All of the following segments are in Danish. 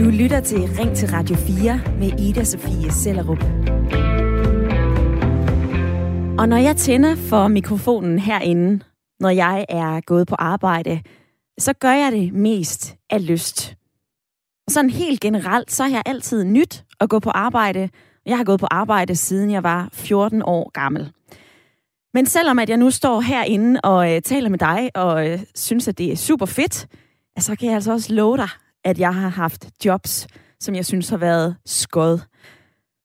Du lytter til Ring til Radio 4 med Ida Sofie Sellerup. Og når jeg tænder for mikrofonen herinde, når jeg er gået på arbejde, så gør jeg det mest af lyst. Og sådan helt generelt, så har jeg altid nyt at gå på arbejde. Jeg har gået på arbejde, siden jeg var 14 år gammel. Men selvom at jeg nu står herinde og øh, taler med dig, og øh, synes, at det er super fedt, så kan jeg altså også love dig, at jeg har haft jobs, som jeg synes har været skod.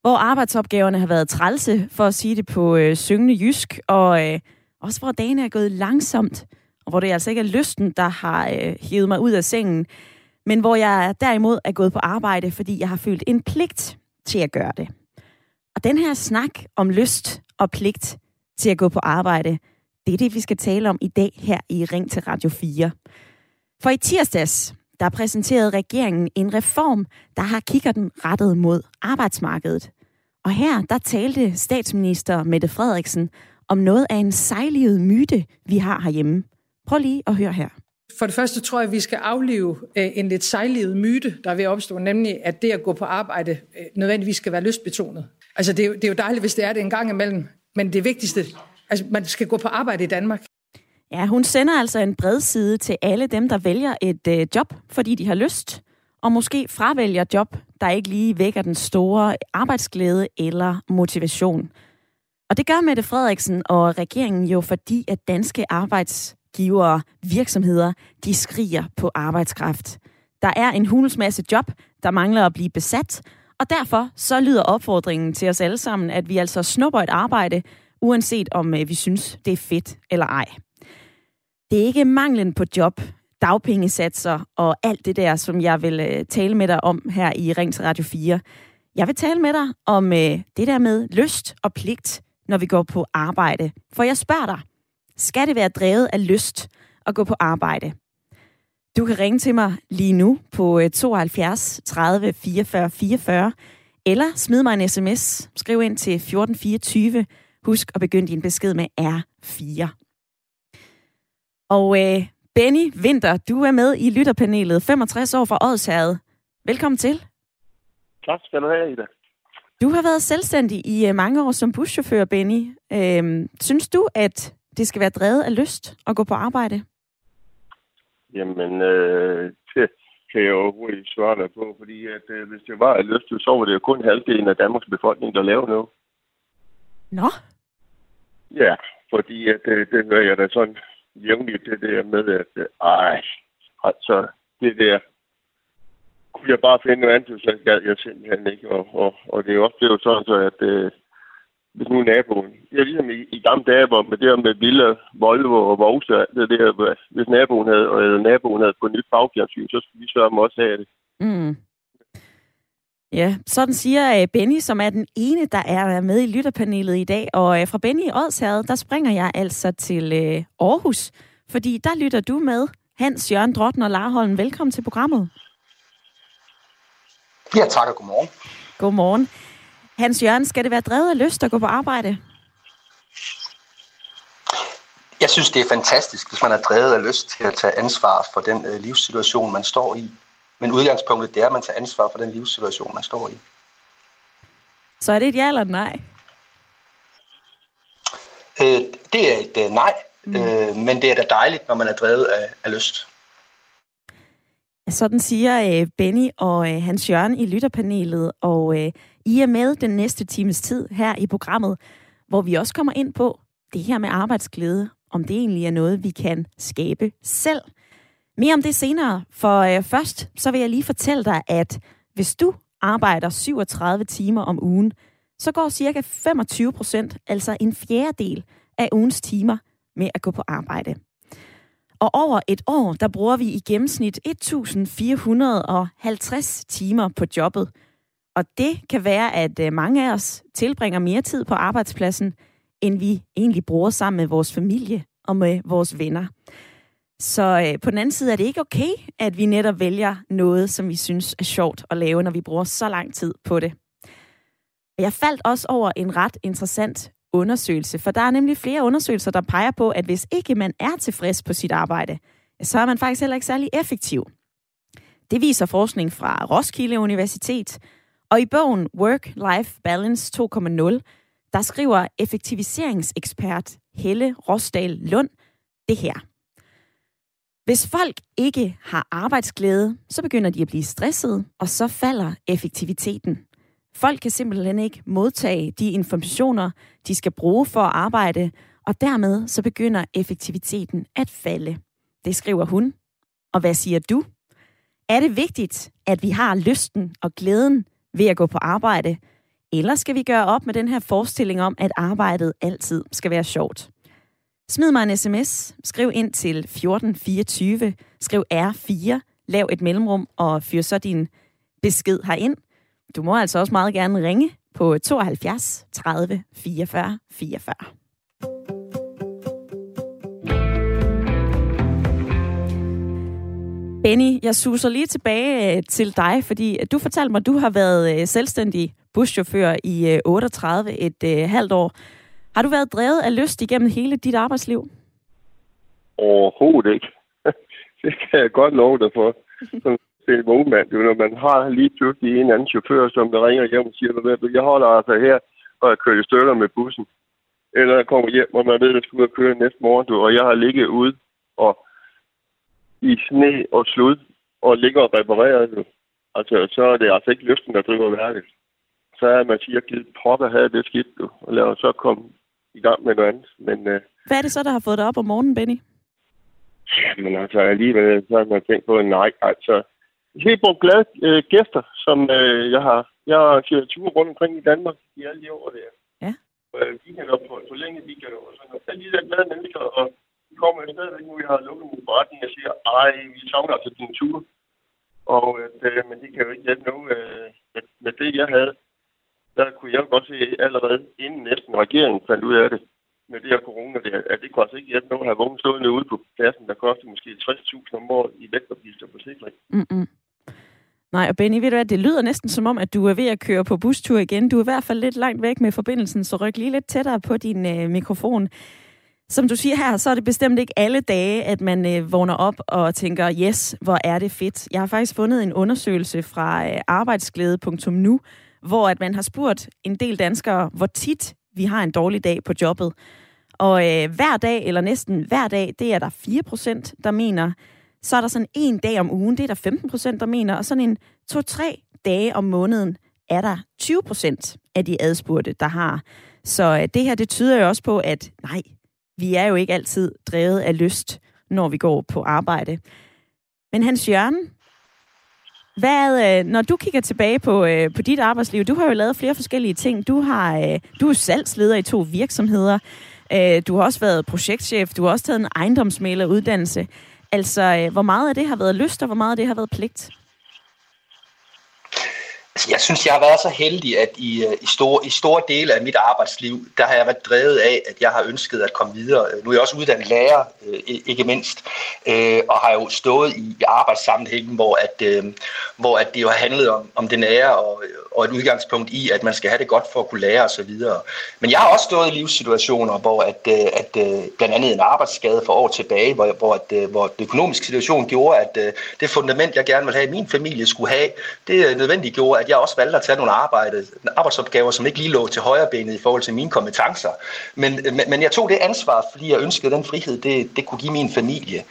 Hvor arbejdsopgaverne har været trælse, for at sige det på øh, syngende jysk, og øh, også hvor dagene er gået langsomt, og hvor det altså ikke er lysten, der har øh, hivet mig ud af sengen, men hvor jeg derimod er gået på arbejde, fordi jeg har følt en pligt til at gøre det. Og den her snak om lyst og pligt til at gå på arbejde, det er det, vi skal tale om i dag her i Ring til Radio 4. For i tirsdags, der præsenterede regeringen en reform, der har kigger den rettet mod arbejdsmarkedet. Og her, der talte statsminister Mette Frederiksen om noget af en sejlivet myte, vi har herhjemme. Prøv lige at høre her. For det første tror jeg, at vi skal aflive øh, en lidt sejlivet myte, der er ved at opstå, nemlig at det at gå på arbejde øh, nødvendigvis skal være lystbetonet. Altså det er, jo, det er jo dejligt, hvis det er det en gang imellem, men det vigtigste, altså man skal gå på arbejde i Danmark. Ja, hun sender altså en bred side til alle dem, der vælger et øh, job, fordi de har lyst, og måske fravælger job, der ikke lige vækker den store arbejdsglæde eller motivation. Og det gør Mette Frederiksen og regeringen jo, fordi at danske arbejdsgivere, virksomheder, de skriger på arbejdskraft. Der er en hulens masse job, der mangler at blive besat, og derfor så lyder opfordringen til os alle sammen, at vi altså snupper et arbejde, uanset om øh, vi synes, det er fedt eller ej. Det er ikke manglen på job, dagpengesatser og alt det der, som jeg vil øh, tale med dig om her i Ring til Radio 4. Jeg vil tale med dig om øh, det der med lyst og pligt, når vi går på arbejde. For jeg spørger dig, skal det være drevet af lyst at gå på arbejde? Du kan ringe til mig lige nu på 72 30 44 44, eller smid mig en sms. Skriv ind til 1424. Husk at begynde din besked med R4. Og øh, Benny Winter, du er med i lytterpanelet, 65 år fra Odsherred. Velkommen til. Tak skal du have, Ida. Du har været selvstændig i øh, mange år som buschauffør, Benny. Øhm, synes du, at det skal være drevet af lyst at gå på arbejde? Jamen, øh, det kan jeg overhovedet svare dig på, fordi at, øh, hvis det var af lyst, så var det jo kun halvdelen af Danmarks befolkning, der lavede noget. Nå? Ja, fordi at, øh, det hører jeg da sådan jævnligt, det der med, at ej, altså det der, kunne jeg bare finde noget andet, så gad jeg simpelthen ikke. Og, og, og det er også blevet sådan, så at øh, hvis nu naboen, jeg ligesom i, i gamle dage, hvor med det her med Villa, Volvo og Vose, det der, hvis naboen havde, eller naboen havde på nyt bagfjernsyn, så skulle vi sørge også have det. Mm. Ja, sådan siger øh, Benny, som er den ene, der er med i lytterpanelet i dag. Og øh, fra Benny i Odsherred, der springer jeg altså til øh, Aarhus, fordi der lytter du med. Hans Jørgen Drotten og Larholm, velkommen til programmet. Ja, tak og godmorgen. Godmorgen. Hans Jørgen, skal det være drevet af lyst at gå på arbejde? Jeg synes, det er fantastisk, hvis man er drevet af lyst til at tage ansvar for den livssituation, man står i. Men udgangspunktet det er, at man tager ansvar for den livssituation, man står i. Så er det et ja eller et nej? Øh, det er et øh, nej, mm. øh, men det er da dejligt, når man er drevet af, af lyst. Sådan siger øh, Benny og øh, Hans Jørgen i lytterpanelet, og øh, I er med den næste times tid her i programmet, hvor vi også kommer ind på det her med arbejdsglæde, om det egentlig er noget, vi kan skabe selv. Mere om det senere, for øh, først så vil jeg lige fortælle dig, at hvis du arbejder 37 timer om ugen, så går cirka 25 procent, altså en fjerdedel af ugens timer med at gå på arbejde. Og over et år, der bruger vi i gennemsnit 1450 timer på jobbet. Og det kan være, at øh, mange af os tilbringer mere tid på arbejdspladsen, end vi egentlig bruger sammen med vores familie og med vores venner. Så øh, på den anden side er det ikke okay, at vi netop vælger noget, som vi synes er sjovt at lave, når vi bruger så lang tid på det. Jeg faldt også over en ret interessant undersøgelse, for der er nemlig flere undersøgelser, der peger på, at hvis ikke man er tilfreds på sit arbejde, så er man faktisk heller ikke særlig effektiv. Det viser forskning fra Roskilde Universitet. Og i bogen Work-Life Balance 2.0, der skriver effektiviseringsekspert Helle Rosdal Lund det her. Hvis folk ikke har arbejdsglæde, så begynder de at blive stressede, og så falder effektiviteten. Folk kan simpelthen ikke modtage de informationer, de skal bruge for at arbejde, og dermed så begynder effektiviteten at falde. Det skriver hun. Og hvad siger du? Er det vigtigt, at vi har lysten og glæden ved at gå på arbejde, eller skal vi gøre op med den her forestilling om, at arbejdet altid skal være sjovt? Smid mig en sms, skriv ind til 1424, skriv R4, lav et mellemrum og fyr så din besked herind. Du må altså også meget gerne ringe på 72 30 44 44. Benny, jeg suser lige tilbage øh, til dig, fordi du fortalte mig, at du har været øh, selvstændig buschauffør i øh, 38 et halvt år. Har du været drevet af lyst igennem hele dit arbejdsliv? Overhovedet ikke. det kan jeg godt love dig for. Som en vognmand, jo, når man har lige pludselig en anden chauffør, som der ringer hjem og siger, at jeg holder altså her, og jeg kører i støtter med bussen. Eller jeg kommer hjem, og man ved, at jeg skal ud og køre næste morgen, du, og jeg har ligget ude og i sne og slud, og ligger og reparerer, du. Altså, så er det altså ikke lysten, der driver værket. Så er man siger, givet pokker have det skidt, du, og lad os så komme i gang med noget andet. Men, øh, Hvad er det så, der har fået dig op om morgenen, Benny? Jamen altså, alligevel så har man tænkt på, nej, altså, helt på glade øh, gæster, som øh, jeg har. Jeg har kørt ture rundt omkring i Danmark i alle de år der. Ja. Øh, weekender på, på længe weekender og sådan noget. Alle de der glade mennesker, og de kommer jo stadigvæk nu, jeg har lukket min forretning og siger, ej, vi savner altså din tur. Og, øh, men det kan jo ikke hjælpe noget øh, med, med det, jeg havde der kunne jeg godt se allerede inden næsten regeringen fandt ud af det med det her corona, det, at det kunne altså ikke hjælpe nogen at have vågen stående ude på pladsen, der koster måske 60.000 om året i vægtopgift og forsikring. Mm-hmm. Nej, og Benny, ved du hvad, det lyder næsten som om, at du er ved at køre på bustur igen. Du er i hvert fald lidt langt væk med forbindelsen, så ryk lige lidt tættere på din øh, mikrofon. Som du siger her, så er det bestemt ikke alle dage, at man øh, vågner op og tænker, yes, hvor er det fedt. Jeg har faktisk fundet en undersøgelse fra øh, arbejdsglæde.nu, hvor at man har spurgt en del danskere, hvor tit vi har en dårlig dag på jobbet. Og øh, hver dag, eller næsten hver dag, det er der 4%, der mener. Så er der sådan en dag om ugen, det er der 15%, der mener. Og sådan en to-tre dage om måneden er der 20% af de adspurgte, der har. Så øh, det her, det tyder jo også på, at nej, vi er jo ikke altid drevet af lyst, når vi går på arbejde. Men Hans Jørgen, hvad, øh, når du kigger tilbage på, øh, på dit arbejdsliv, du har jo lavet flere forskellige ting. Du, har, øh, du er salgsleder i to virksomheder. Du har også været projektchef. Du har også taget en ejendomsmæleruddannelse. Altså, hvor meget af det har været lyst, og hvor meget af det har været pligt? Altså, jeg synes, jeg har været så heldig, at i, øh, i, store, i store dele af mit arbejdsliv, der har jeg været drevet af, at jeg har ønsket at komme videre. Nu er jeg også uddannet lærer, øh, ikke mindst, øh, og har jo stået i arbejdssammenhængen, hvor, at, hvor at det jo har handlet om, om det nære og, og et udgangspunkt i, at man skal have det godt for at kunne lære osv. Men jeg har også stået i livssituationer, hvor at, øh, at øh, blandt andet en arbejdsskade for år tilbage, hvor, hvor, at, øh, hvor den økonomiske situation gjorde, at det fundament, jeg gerne ville have, min familie skulle have, det nødvendigt gjorde, at jeg også valgte at tage nogle arbejde, arbejdsopgaver, som ikke lige lå til højre benet i forhold til mine kompetencer. Men, men, men jeg tog det ansvar, fordi jeg ønskede den frihed, det, det kunne give min familie.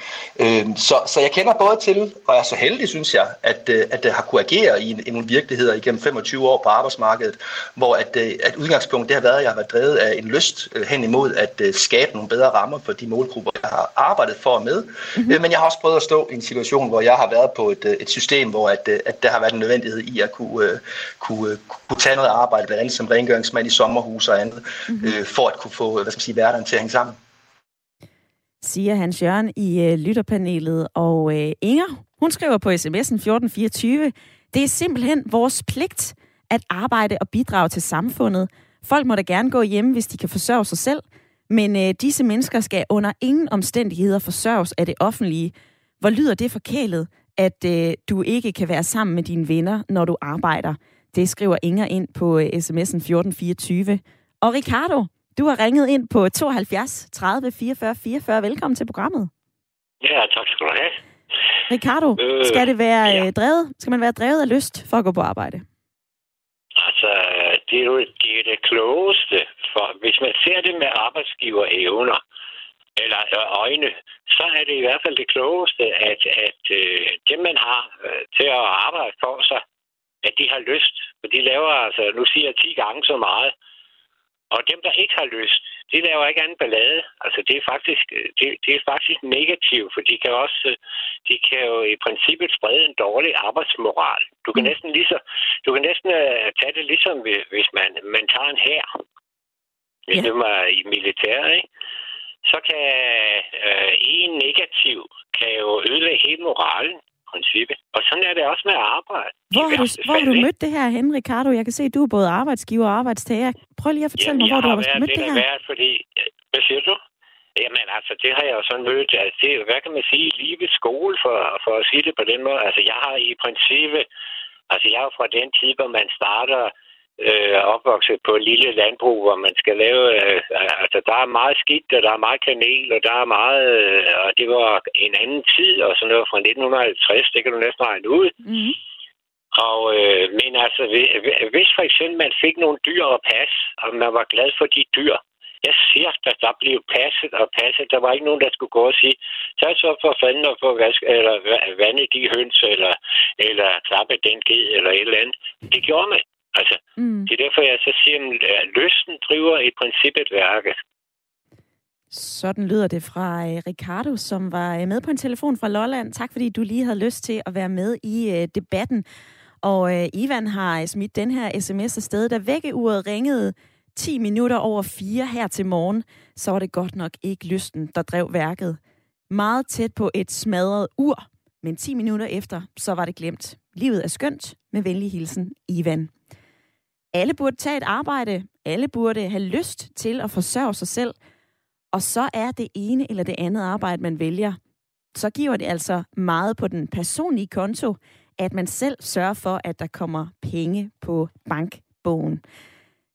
Så, så jeg kender både til, og jeg er så heldig, synes jeg, at, at jeg har kunne agere i, i nogle virkeligheder igennem 25 år på arbejdsmarkedet, hvor at, øh, at udgangspunkt det har været, at jeg har været drevet af en lyst øh, hen imod at skabe nogle bedre rammer for de målgrupper, jeg har arbejdet for med. Mm-hmm. Men jeg har også prøvet at stå i en situation, hvor jeg har været på et, et system, hvor at, at der har været en nødvendighed i at kunne øh, kunne, kunne tage noget arbejde, blandt andet som rengøringsmand i sommerhus og andet, mm-hmm. øh, for at kunne få hvad skal man sige, hverdagen til at hænge sammen. Siger Hans Jørgen i øh, lytterpanelet. Og øh, Inger, hun skriver på sms'en 1424, det er simpelthen vores pligt at arbejde og bidrage til samfundet. Folk må da gerne gå hjem, hvis de kan forsørge sig selv, men øh, disse mennesker skal under ingen omstændigheder forsørges af det offentlige. Hvor lyder det forkælet? at øh, du ikke kan være sammen med dine venner, når du arbejder. Det skriver Inger ind på øh, sms'en 1424. Og Ricardo, du har ringet ind på 72 30 44 44. Velkommen til programmet. Ja, tak skal du have. Ricardo, øh, skal det være ja. Øh, drevet? Skal man være drevet af lyst for at gå på arbejde? Altså, øh, det er jo det, er det klogeste. For hvis man ser det med arbejdsgiverevner, eller øh, øjne, så er det i hvert fald det klogeste, at, at øh, dem, man har øh, til at arbejde for sig, at de har lyst. For de laver altså, nu siger jeg 10 gange så meget. Og dem, der ikke har lyst, de laver ikke anden ballade. Altså, det er faktisk, det, det er faktisk negativt, for de kan også, de kan jo i princippet sprede en dårlig arbejdsmoral. Du kan mm. næsten lige så, du kan næsten uh, tage det ligesom, hvis man, man tager en hær. Hvis ja. du er i militær, ikke? så kan øh, en negativ kan jo ødelægge hele moralen princippet. Og sådan er det også med at arbejde. Hvor har, du, hvor har du mødt det her hen, Ricardo? Jeg kan se, at du er både arbejdsgiver og arbejdstager. Prøv lige at fortælle Jamen, mig, hvor du har mødt det, det her. Været, fordi, hvad siger du? Jamen altså, det har jeg jo sådan mødt. Altså, det, hvad kan man sige? Livet skole, for, for at sige det på den måde. Altså, jeg har i princippet... Altså, jeg er fra den tid, hvor man starter øh, opvokset på et lille landbrug, hvor man skal lave... Øh, der er meget skidt, og der er meget kanel, og der er meget... Øh, og det var en anden tid, og sådan noget fra 1950, det kan du næsten regne ud. Mm. Og, øh, men altså, hvis for eksempel man fik nogle dyr at passe, og man var glad for de dyr, jeg siger, at der blev passet og passet. Der var ikke nogen, der skulle gå og sige, så så for fanden og få vask, eller vande de høns, eller, eller klappe den ged, eller et eller andet. Det gjorde man. Altså, mm. det er derfor, jeg så siger, at lysten driver i princippet værket. Sådan lyder det fra øh, Ricardo, som var øh, med på en telefon fra Lolland. Tak fordi du lige havde lyst til at være med i øh, debatten. Og Ivan har smidt den her sms afsted. Da vækkeuret ringede 10 minutter over 4 her til morgen, så var det godt nok ikke lysten, der drev værket. Meget tæt på et smadret ur, men 10 minutter efter, så var det glemt. Livet er skønt. Med venlig hilsen, Ivan. Alle burde tage et arbejde. Alle burde have lyst til at forsørge sig selv. Og så er det ene eller det andet arbejde, man vælger. Så giver det altså meget på den personlige konto, at man selv sørger for, at der kommer penge på bankbogen.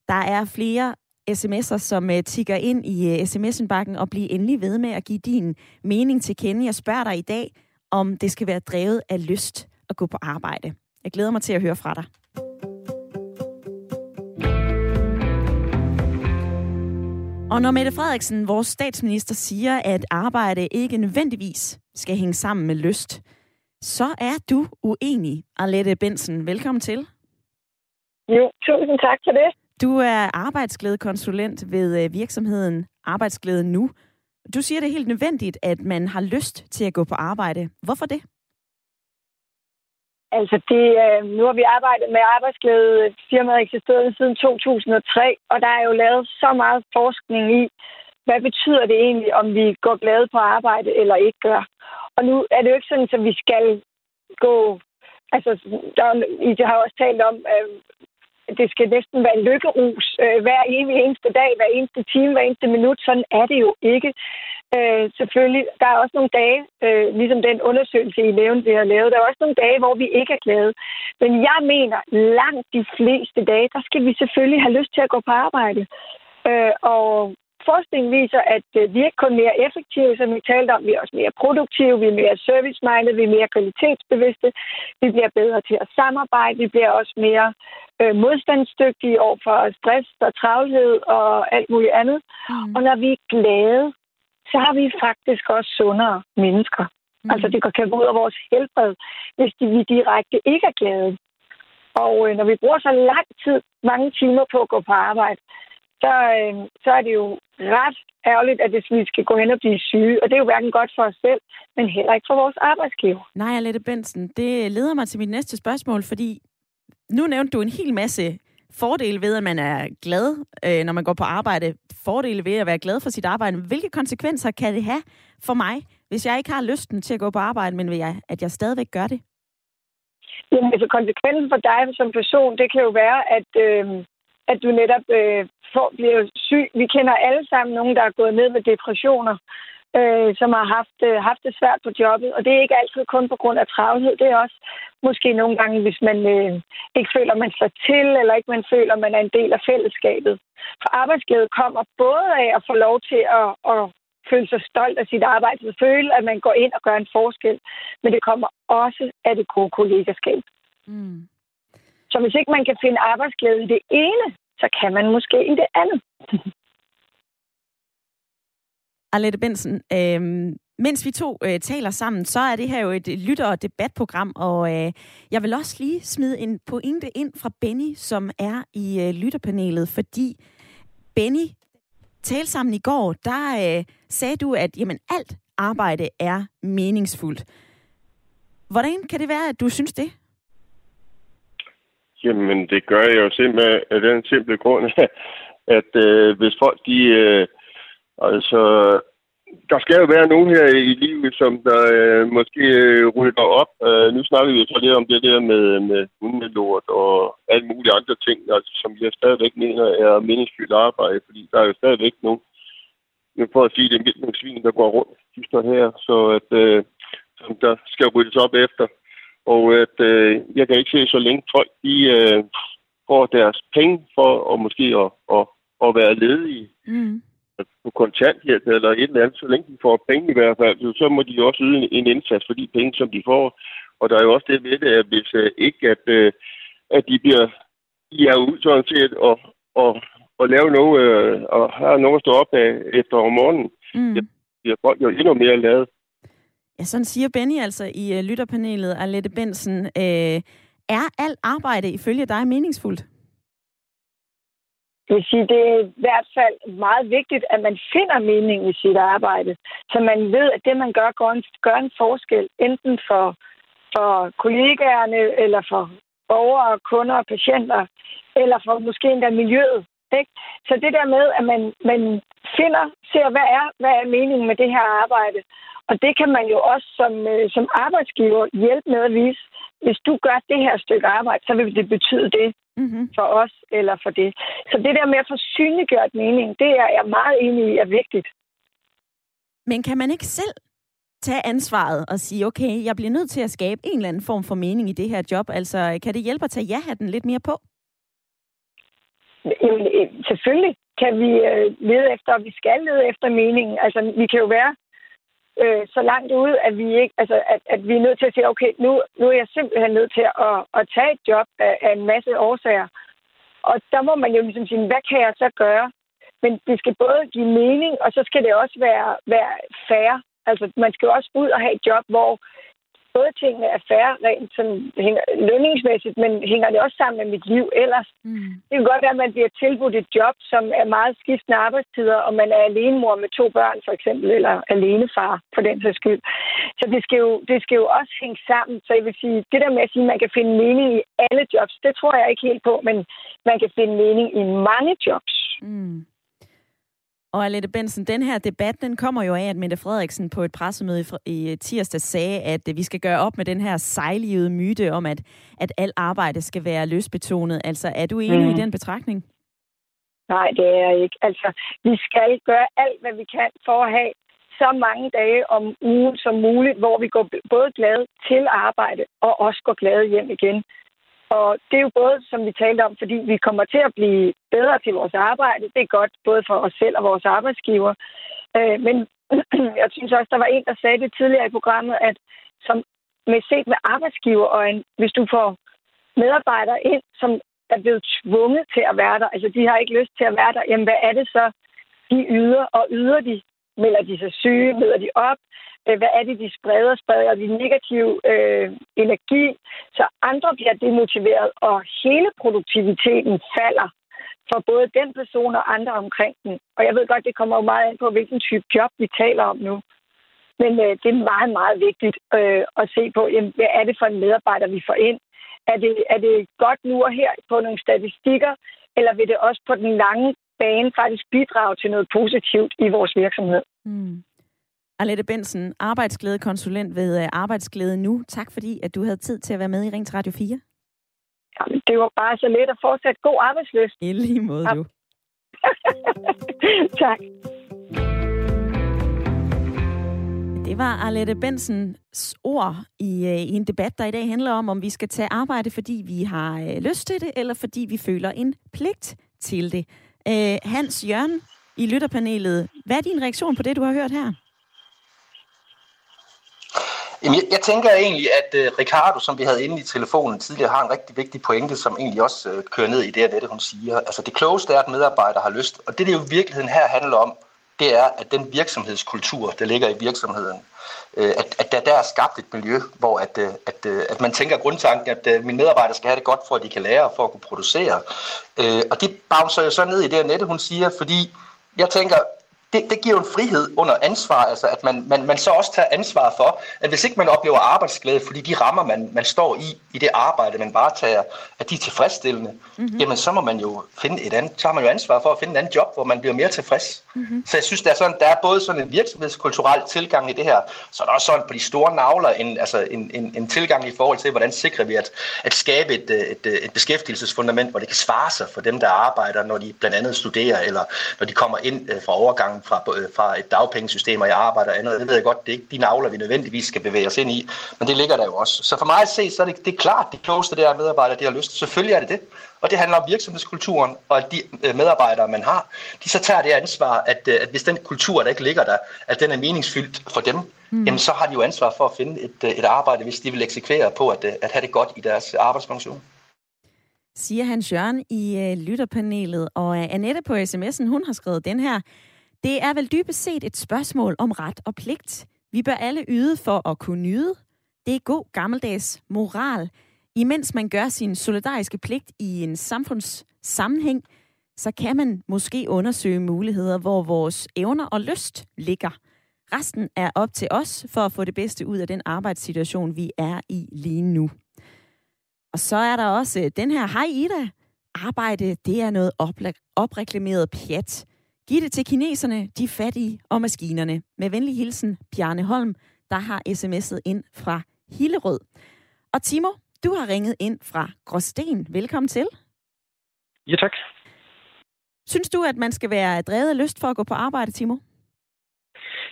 Der er flere sms'er, som uh, tigger ind i øh, uh, sms-bakken og bliver endelig ved med at give din mening til kende. Jeg spørger dig i dag, om det skal være drevet af lyst at gå på arbejde. Jeg glæder mig til at høre fra dig. Og når Mette Frederiksen, vores statsminister, siger, at arbejde ikke nødvendigvis skal hænge sammen med lyst, så er du uenig, Alette Bensen. Velkommen til. Jo, tusind tak for det. Du er arbejdsglædekonsulent ved øh, virksomheden Arbejdsglæde Nu. Du siger, det er helt nødvendigt, at man har lyst til at gå på arbejde. Hvorfor det? Altså, det, øh, nu har vi arbejdet med arbejdsglæde. Firmaet eksisteret siden 2003, og der er jo lavet så meget forskning i, hvad betyder det egentlig, om vi går glade på arbejde eller ikke gør. Og nu er det jo ikke sådan, at vi skal gå... Altså, der, I har også talt om, øh, det skal næsten være lykkerus øh, hver evig eneste dag, hver eneste time, hver eneste minut. Sådan er det jo ikke. Øh, selvfølgelig, der er også nogle dage, øh, ligesom den undersøgelse, I nævnte, vi har lavet, der er også nogle dage, hvor vi ikke er glade. Men jeg mener, langt de fleste dage, der skal vi selvfølgelig have lyst til at gå på arbejde. Øh, og forskningen viser, at øh, vi er ikke kun mere effektive, som vi talte om, vi er også mere produktive, vi er mere service-minded, vi er mere kvalitetsbevidste, vi bliver bedre til at samarbejde, vi bliver også mere øh, modstandsdygtige over for stress og travlhed og alt muligt andet. Mm. Og når vi er glade, så har vi faktisk også sundere mennesker. Mm. Altså det kan gå ud af vores helbred, hvis vi direkte ikke er glade. Og øh, når vi bruger så lang tid, mange timer på at gå på arbejde, så, øh, så er det jo ret ærgerligt, at hvis vi skal gå hen og blive syge, og det er jo hverken godt for os selv, men heller ikke for vores arbejdsgiver. Nej, Alette Bensen, det leder mig til mit næste spørgsmål, fordi nu nævnte du en hel masse fordele ved, at man er glad, øh, når man går på arbejde. Fordele ved at være glad for sit arbejde. Hvilke konsekvenser kan det have for mig, hvis jeg ikke har lysten til at gå på arbejde, men jeg, at jeg stadigvæk gør det? Jamen, altså konsekvensen for dig som person, det kan jo være, at, øh, at du netop øh, får, bliver syg. Vi kender alle sammen nogen, der er gået ned med depressioner, øh, som har haft, øh, haft det svært på jobbet. Og det er ikke altid kun på grund af travlhed. Det er også måske nogle gange, hvis man øh, ikke føler, man slår til, eller ikke man føler, man er en del af fællesskabet. For arbejdsglæde kommer både af at få lov til at, at føle sig stolt af sit arbejde, og føle, at man går ind og gør en forskel. Men det kommer også af det gode kollegaskab. Mm. Så hvis ikke man kan finde arbejdsglæde i det ene, så kan man måske i det andet. Arlette Bensen, øh, mens vi to øh, taler sammen, så er det her jo et lytter- og debatprogram, og øh, jeg vil også lige smide en pointe ind fra Benny, som er i øh, lytterpanelet, fordi Benny talte sammen i går, der øh, sagde du, at jamen, alt arbejde er meningsfuldt. Hvordan kan det være, at du synes det? Jamen, det gør jeg jo simpelthen af den simple grund, at øh, hvis folk de... Øh, altså, der skal jo være nogen her i livet, som der øh, måske øh, rydder op. Øh, nu snakker vi jo så lidt om det der med, med hundelort og alle mulige andre ting, altså, som jeg stadigvæk mener er meningsfyldt arbejde, fordi der er jo stadigvæk nogen, for at sige det, er nogle svin, der går rundt, de her, så at, øh, som der skal ryddes op efter. Og at øh, jeg kan ikke se så længe folk, de øh, får deres penge for at måske at, at, at være ledige. Mm på kontanthjælp eller et eller andet, så længe de får penge i hvert fald, så må de også yde en, indsats for de penge, som de får. Og der er jo også det ved det, at hvis uh, ikke, at, uh, at de bliver de er ud sådan set og, og, og lave noget, uh, og har noget at stå op af efter om morgenen, mm. det bliver folk jo endnu mere lavet. Ja, sådan siger Benny altså i uh, lytterpanelet, Alette Bensen. Uh, øh, er alt arbejde ifølge dig meningsfuldt? Det vil sige, det er i hvert fald meget vigtigt, at man finder mening i sit arbejde, så man ved, at det, man gør, gør en, gør en forskel, enten for, for kollegaerne, eller for borgere, kunder og patienter, eller for måske endda miljøet. Ikke? Så det der med, at man, man finder, ser, hvad er, hvad er meningen med det her arbejde, og det kan man jo også som, øh, som arbejdsgiver hjælpe med at vise. Hvis du gør det her stykke arbejde, så vil det betyde det mm-hmm. for os eller for det. Så det der med at få synliggjort mening, det er jeg meget enig i er vigtigt. Men kan man ikke selv tage ansvaret og sige, okay, jeg bliver nødt til at skabe en eller anden form for mening i det her job? Altså, kan det hjælpe at tage ja-hatten lidt mere på? Jamen, øh, selvfølgelig kan vi øh, lede efter, og vi skal lede efter meningen. Altså, vi kan jo være øh, så langt ude, at vi ikke, altså, at, at vi er nødt til at sige, okay, nu, nu er jeg simpelthen nødt til at, at tage et job af, af en masse årsager. Og der må man jo ligesom sige, hvad kan jeg så gøre? Men det skal både give mening, og så skal det også være, være fair. Altså, man skal jo også ud og have et job, hvor både tingene er færre rent sådan, hænger, lønningsmæssigt, men hænger det også sammen med mit liv ellers. Mm. Det kan godt være, at man bliver tilbudt et job, som er meget skiftende arbejdstider, og man er alenemor med to børn for eksempel, eller alenefar for den sags skyld. Så det skal, jo, det skal jo også hænge sammen. Så jeg vil sige, det der med at sige, at man kan finde mening i alle jobs, det tror jeg ikke helt på, men man kan finde mening i mange jobs. Mm. Og Alette Bensen, den her debat, den kommer jo af, at Mette Frederiksen på et pressemøde i tirsdag sagde, at vi skal gøre op med den her sejlivede myte om, at, at alt arbejde skal være løsbetonet. Altså, er du enig mm. i den betragtning? Nej, det er jeg ikke. Altså, vi skal gøre alt, hvad vi kan for at have så mange dage om ugen som muligt, hvor vi går både glade til arbejde og også går glade hjem igen. Og det er jo både, som vi talte om, fordi vi kommer til at blive bedre til vores arbejde. Det er godt både for os selv og vores arbejdsgiver. Øh, men jeg synes også, der var en, der sagde det tidligere i programmet, at som med set med arbejdsgiver, og en, hvis du får medarbejdere ind, som er blevet tvunget til at være der, altså de har ikke lyst til at være der, jamen hvad er det så, de yder, og yder de? Melder de sig syge? Møder de op? Øh, hvad er det, de spreder? Spreder de negativ øh, energi, så andre bliver demotiveret, og hele produktiviteten falder for både den person og andre omkring den. Og jeg ved godt, det kommer jo meget an på, hvilken type job vi taler om nu. Men øh, det er meget, meget vigtigt øh, at se på, jamen, hvad er det for en medarbejder, vi får ind? Er det, er det godt nu og her på nogle statistikker, eller vil det også på den lange bane faktisk bidrage til noget positivt i vores virksomhed? Mm. Alette Bensen, arbejdsglædekonsulent ved øh, Arbejdsglæde Nu. Tak fordi, at du havde tid til at være med i Ring Radio 4. Jamen, det var bare så let at fortsætte god arbejdsløst. I lige måde, du. tak. Det var Arlette Bensens ord i, øh, i en debat, der i dag handler om, om vi skal tage arbejde, fordi vi har øh, lyst til det, eller fordi vi føler en pligt til det. Øh, Hans Jørgen i lytterpanelet. Hvad er din reaktion på det, du har hørt her? Jamen, jeg, jeg tænker egentlig, at uh, Ricardo, som vi havde inde i telefonen tidligere, har en rigtig vigtig pointe, som egentlig også uh, kører ned i det, det, hun siger. Altså det klogeste er, at medarbejdere har lyst. Og det, det jo i virkeligheden her handler om, det er, at den virksomhedskultur, der ligger i virksomheden, uh, at, at der, der er skabt et miljø, hvor at, uh, at, uh, at man tænker grundtanken, at mine medarbejdere skal have det godt, for at de kan lære og for at kunne producere. Uh, og det bouncer jo så ned i det, Annette, hun siger, fordi jeg tænker, det, det giver jo en frihed under ansvar, altså at man, man, man så også tager ansvar for, at hvis ikke man oplever arbejdsglæde, fordi de rammer, man, man står i, i det arbejde, man bare tager, at de er tilfredsstillende, mm-hmm. jamen så må man jo finde et andet, så har man jo ansvar for at finde et andet job, hvor man bliver mere tilfreds. Mm-hmm. Så jeg synes, der er, sådan, der er både sådan en virksomhedskulturel tilgang i det her, så er der også sådan på de store navler en, altså en, en, en tilgang i forhold til, hvordan sikrer vi at, at skabe et, øh, et, øh, et beskæftigelsesfundament, hvor det kan svare sig for dem, der arbejder, når de blandt andet studerer, eller når de kommer ind øh, fra overgangen fra, fra et dagpengesystem og jeg arbejder andet. Det ved jeg godt, det er ikke de navler, vi nødvendigvis skal bevæge os ind i, men det ligger der jo også. Så for mig at se, så er det, det er klart, det klogeste der at medarbejdere de har lyst. Selvfølgelig er det det. Og det handler om virksomhedskulturen, og at de øh, medarbejdere, man har, de så tager det ansvar, at, at hvis den kultur, der ikke ligger der, at den er meningsfyldt for dem, mm. jamen så har de jo ansvar for at finde et, et arbejde, hvis de vil eksekvere på at, at have det godt i deres arbejdsfunktion siger Hans Jørgen i øh, lytterpanelet. Og øh, Annette på sms'en, hun har skrevet den her. Det er vel dybest set et spørgsmål om ret og pligt. Vi bør alle yde for at kunne nyde. Det er god gammeldags moral. Imens man gør sin solidariske pligt i en samfundssammenhæng, så kan man måske undersøge muligheder, hvor vores evner og lyst ligger. Resten er op til os for at få det bedste ud af den arbejdssituation, vi er i lige nu. Og så er der også øh, den her, hej Ida, arbejde, det er noget opreklameret pjat. Giv det til kineserne, de fattige og maskinerne. Med venlig hilsen, Bjarne Holm, der har sms'et ind fra Hillerød. Og Timo, du har ringet ind fra Gråsten. Velkommen til. Ja, tak. Synes du, at man skal være drevet af lyst for at gå på arbejde, Timo?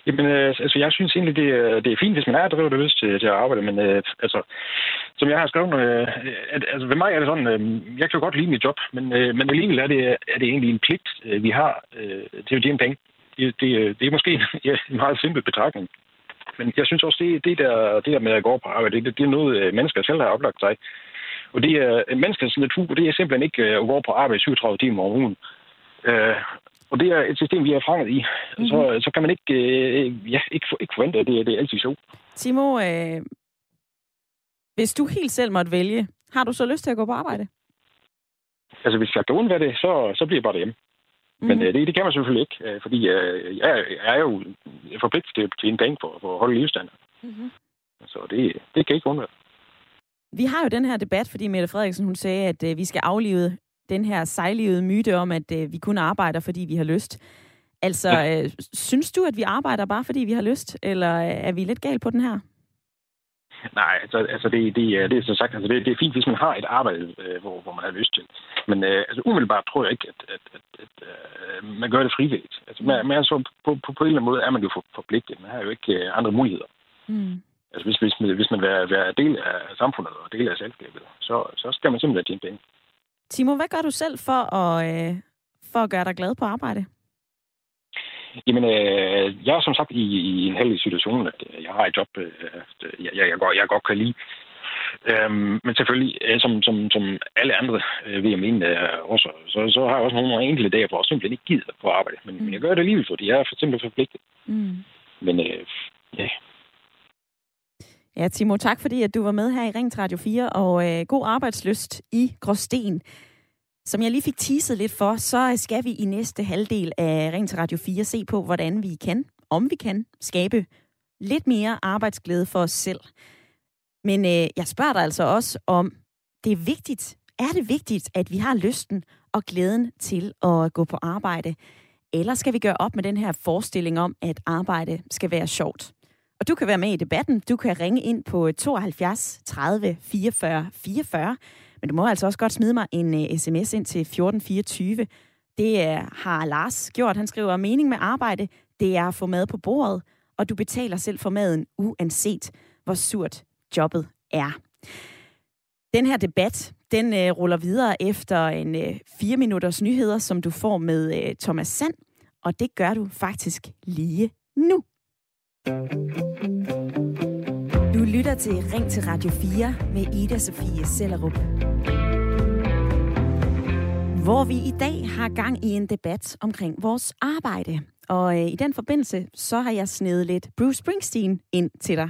Jamen, øh, altså, jeg synes egentlig, det, er, det er fint, hvis man er drevet af lyst til, til at arbejde, men øh, altså, som jeg har skrevet, øh, at, altså, ved mig er det sådan, øh, jeg kan jo godt lide mit job, men, øh, men alligevel er det, er det egentlig en pligt, øh, vi har øh, til at tjene penge. Det, det, det er måske ja, en meget simpel betragtning. Men jeg synes også, det, det, der, det der med at gå på arbejde, det, det er noget, øh, mennesker selv har oplagt sig. Og det er menneskers natur, det er simpelthen ikke øh, at gå på arbejde 37 timer om ugen. Øh, og det er et system, vi er fanget i. Mm-hmm. Så, så kan man ikke, øh, ja, ikke, ikke forvente, at det, det er altid så. Timo, øh, hvis du helt selv måtte vælge, har du så lyst til at gå på arbejde? Altså, hvis jeg kan undvære det, så, så bliver jeg bare derhjemme. Men øh, det, det kan man selvfølgelig ikke, øh, fordi øh, jeg, jeg er jo forpligtet til tjene penge for, for at holde livsstandard. Mm-hmm. Så det, det kan ikke undvære. Vi har jo den her debat, fordi Mette Frederiksen hun sagde, at øh, vi skal aflive den her sejlivede myte om, at øh, vi kun arbejder, fordi vi har lyst. Altså, ja. øh, synes du, at vi arbejder bare, fordi vi har lyst, eller er vi lidt galt på den her? Nej, altså, altså det, det, er, det er så sagt, altså det, det er fint, hvis man har et arbejde, øh, hvor, hvor man har lyst til. Men øh, altså, umiddelbart tror jeg ikke, at, at, at, at øh, man gør det frivilligt. Altså, man, man er så, på, på, på en eller anden måde er man jo forpligtet. Man har jo ikke øh, andre muligheder. Mm. Altså, hvis, hvis, man, hvis man vil være, være del af samfundet og del af selskabet, så, så skal man simpelthen tjene penge. Timo, hvad gør du selv for at, øh, for at gøre dig glad på arbejde? Jamen, øh, jeg er som sagt i, i en heldig situation, at jeg har et job, øh, jeg, jeg, jeg, godt, jeg godt kan lide. Øhm, men selvfølgelig, øh, som, som, som alle andre øh, vil jeg mene øh, også, så, så har jeg også nogle enkelte dage, hvor jeg simpelthen ikke gider på arbejde. Men, mm. men jeg gør det alligevel, fordi jeg er for simpelthen forpligtet. Mm. Men øh, ja, Ja, Timo, tak fordi at du var med her i Ring Radio 4, og øh, god arbejdsløst i Gråsten. Som jeg lige fik teaset lidt for, så skal vi i næste halvdel af Ring til Radio 4 se på, hvordan vi kan, om vi kan, skabe lidt mere arbejdsglæde for os selv. Men øh, jeg spørger dig altså også om, det er vigtigt, er det vigtigt, at vi har lysten og glæden til at gå på arbejde? Eller skal vi gøre op med den her forestilling om, at arbejde skal være sjovt? Og du kan være med i debatten. Du kan ringe ind på 72 30 44 44. Men du må altså også godt smide mig en øh, uh, sms ind til 1424. Det uh, har Lars gjort. Han skriver, mening med arbejde, det er at få mad på bordet, og du betaler selv for maden, uanset hvor surt jobbet er. Den her debat, den uh, ruller videre efter en uh, fire minutters nyheder, som du får med uh, Thomas Sand. og det gør du faktisk lige nu. Du lytter til Ring til Radio 4 med Ida Sofie Sellerup. Hvor vi i dag har gang i en debat omkring vores arbejde. Og øh, i den forbindelse, så har jeg snedet lidt Bruce Springsteen ind til dig.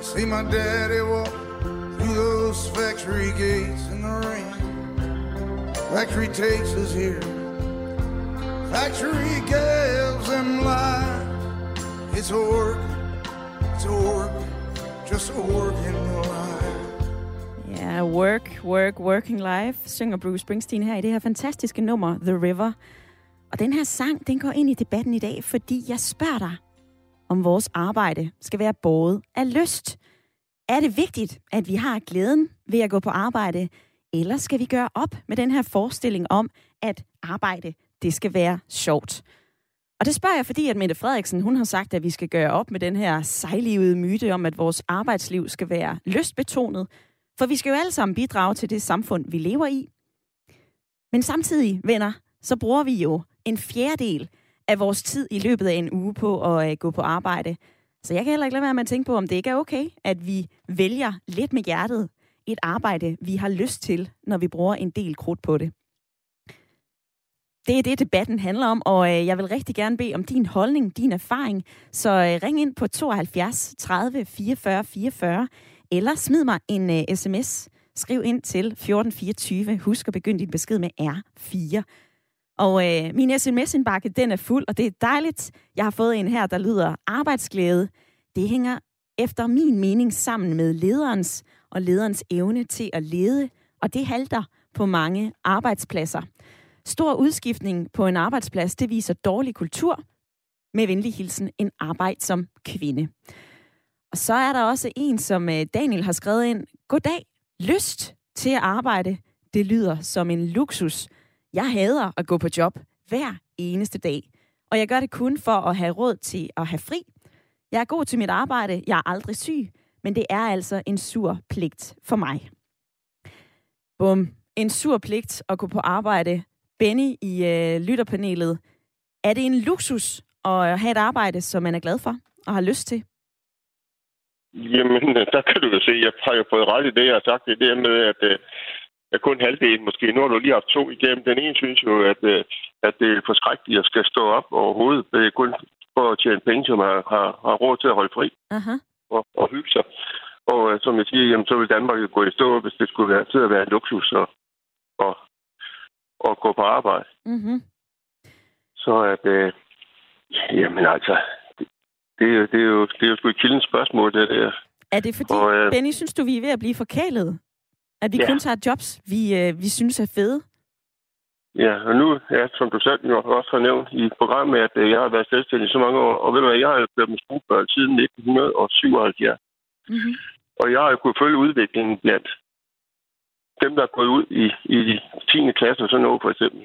See my daddy walk through those factory gates in the rain. Factory takes us here. Factory gives them life. It's a work, it's a work, just a working life. Ja, work, work, working life, synger Bruce Springsteen her i det her fantastiske nummer, The River. Og den her sang, den går ind i debatten i dag, fordi jeg spørger dig, om vores arbejde skal være båret af lyst. Er det vigtigt, at vi har glæden ved at gå på arbejde, eller skal vi gøre op med den her forestilling om, at arbejde, det skal være sjovt? Og det spørger jeg, fordi at Mette Frederiksen, hun har sagt, at vi skal gøre op med den her sejlivede myte om, at vores arbejdsliv skal være lystbetonet. For vi skal jo alle sammen bidrage til det samfund, vi lever i. Men samtidig, venner, så bruger vi jo en fjerdedel af vores tid i løbet af en uge på at øh, gå på arbejde. Så jeg kan heller ikke lade være med at tænke på, om det ikke er okay, at vi vælger lidt med hjertet et arbejde, vi har lyst til, når vi bruger en del krudt på det. Det er det, debatten handler om, og øh, jeg vil rigtig gerne bede om din holdning, din erfaring. Så øh, ring ind på 72 30 44 44, eller smid mig en øh, sms. Skriv ind til 1424. Husk at begynde din besked med R4. Og øh, min sms-indbakke, den er fuld, og det er dejligt. Jeg har fået en her, der lyder arbejdsglæde. Det hænger efter min mening sammen med lederens og lederens evne til at lede, og det halter på mange arbejdspladser. Stor udskiftning på en arbejdsplads, det viser dårlig kultur. Med venlig hilsen, en arbejdsom kvinde. Og så er der også en, som øh, Daniel har skrevet ind. Goddag, lyst til at arbejde. Det lyder som en luksus. Jeg hader at gå på job hver eneste dag. Og jeg gør det kun for at have råd til at have fri. Jeg er god til mit arbejde. Jeg er aldrig syg. Men det er altså en sur pligt for mig. Bum. En sur pligt at gå på arbejde Benny i øh, lytterpanelet. Er det en luksus at have et arbejde, som man er glad for og har lyst til? Jamen, der kan du jo se, jeg har jo fået ret i det, jeg har sagt. Det der med, at øh, jeg kun halvdelen måske. Nu har du lige haft to igennem. Den ene synes jo, at, øh, at det er forskrækkeligt at skal stå op overhovedet. Det er kun for at tjene penge, som har, har, har råd til at holde fri Aha. og, og hygge sig. Og øh, som jeg siger, jamen, så vil Danmark jo gå i stå, hvis det skulle være til at være en luksus og, og at gå på arbejde. Mm-hmm. Så at, øh, jamen altså, det, det, er jo, det, er jo, det er jo sgu et kildens spørgsmål, det der. Er det fordi, og, øh, Benny, synes du, vi er ved at blive forkælet? At vi ja. kun tager jobs, vi, øh, vi synes er fede? Ja, og nu, ja, som du selv jo også har nævnt i programmet, at øh, jeg har været selvstændig i så mange år, og ved du hvad, jeg har været med stuebørn siden 1977. Mm-hmm. Og jeg har kunnet følge udviklingen blandt dem, der er gået ud i, i 10. klasse og sådan noget, for eksempel.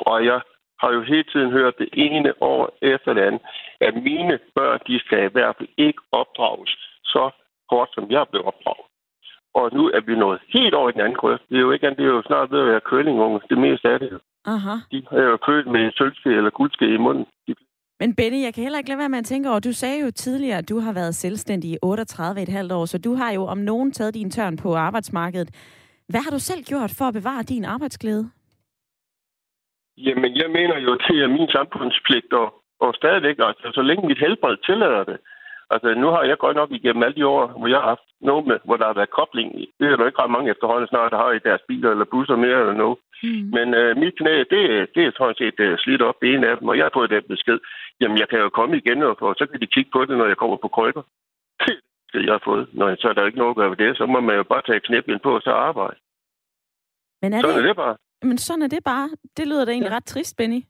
Og jeg har jo hele tiden hørt det ene år efter det andet, at mine børn, de skal i hvert fald ikke opdrages så kort, som jeg blev opdraget. Og nu er vi nået helt over i den anden grøft. Det er jo ikke andet, det er jo snart ved at være kølingunge. Det meste af det. Aha. De er jo kølet med sølvske eller guldske i munden. De men Benny, jeg kan heller ikke lade være med at tænke over, du sagde jo tidligere, at du har været selvstændig i 38,5 år, så du har jo om nogen taget din tørn på arbejdsmarkedet. Hvad har du selv gjort for at bevare din arbejdsglæde? Jamen, jeg mener jo, det er min samfundspligt, og, og stadigvæk, altså, så længe mit helbred tillader det. Altså, nu har jeg godt nok igennem alle de år, hvor jeg har haft noget med, hvor der har været kobling. Det er jo ikke ret mange efterhånden snart, der har i deres biler eller busser mere eller noget. Mm. Men øh, mit knæ, det, det er sådan set uh, slidt op ene af dem, og jeg har fået den besked. Jamen, jeg kan jo komme igen, og, og så kan de kigge på det, når jeg kommer på krykker. Det jeg har fået. Nå, så er der ikke noget at gøre ved det. Så må man jo bare tage knæblen på og så arbejde. Men er sådan det... er det bare. Men sådan er det bare. Det lyder da egentlig ja. ret trist, Benny.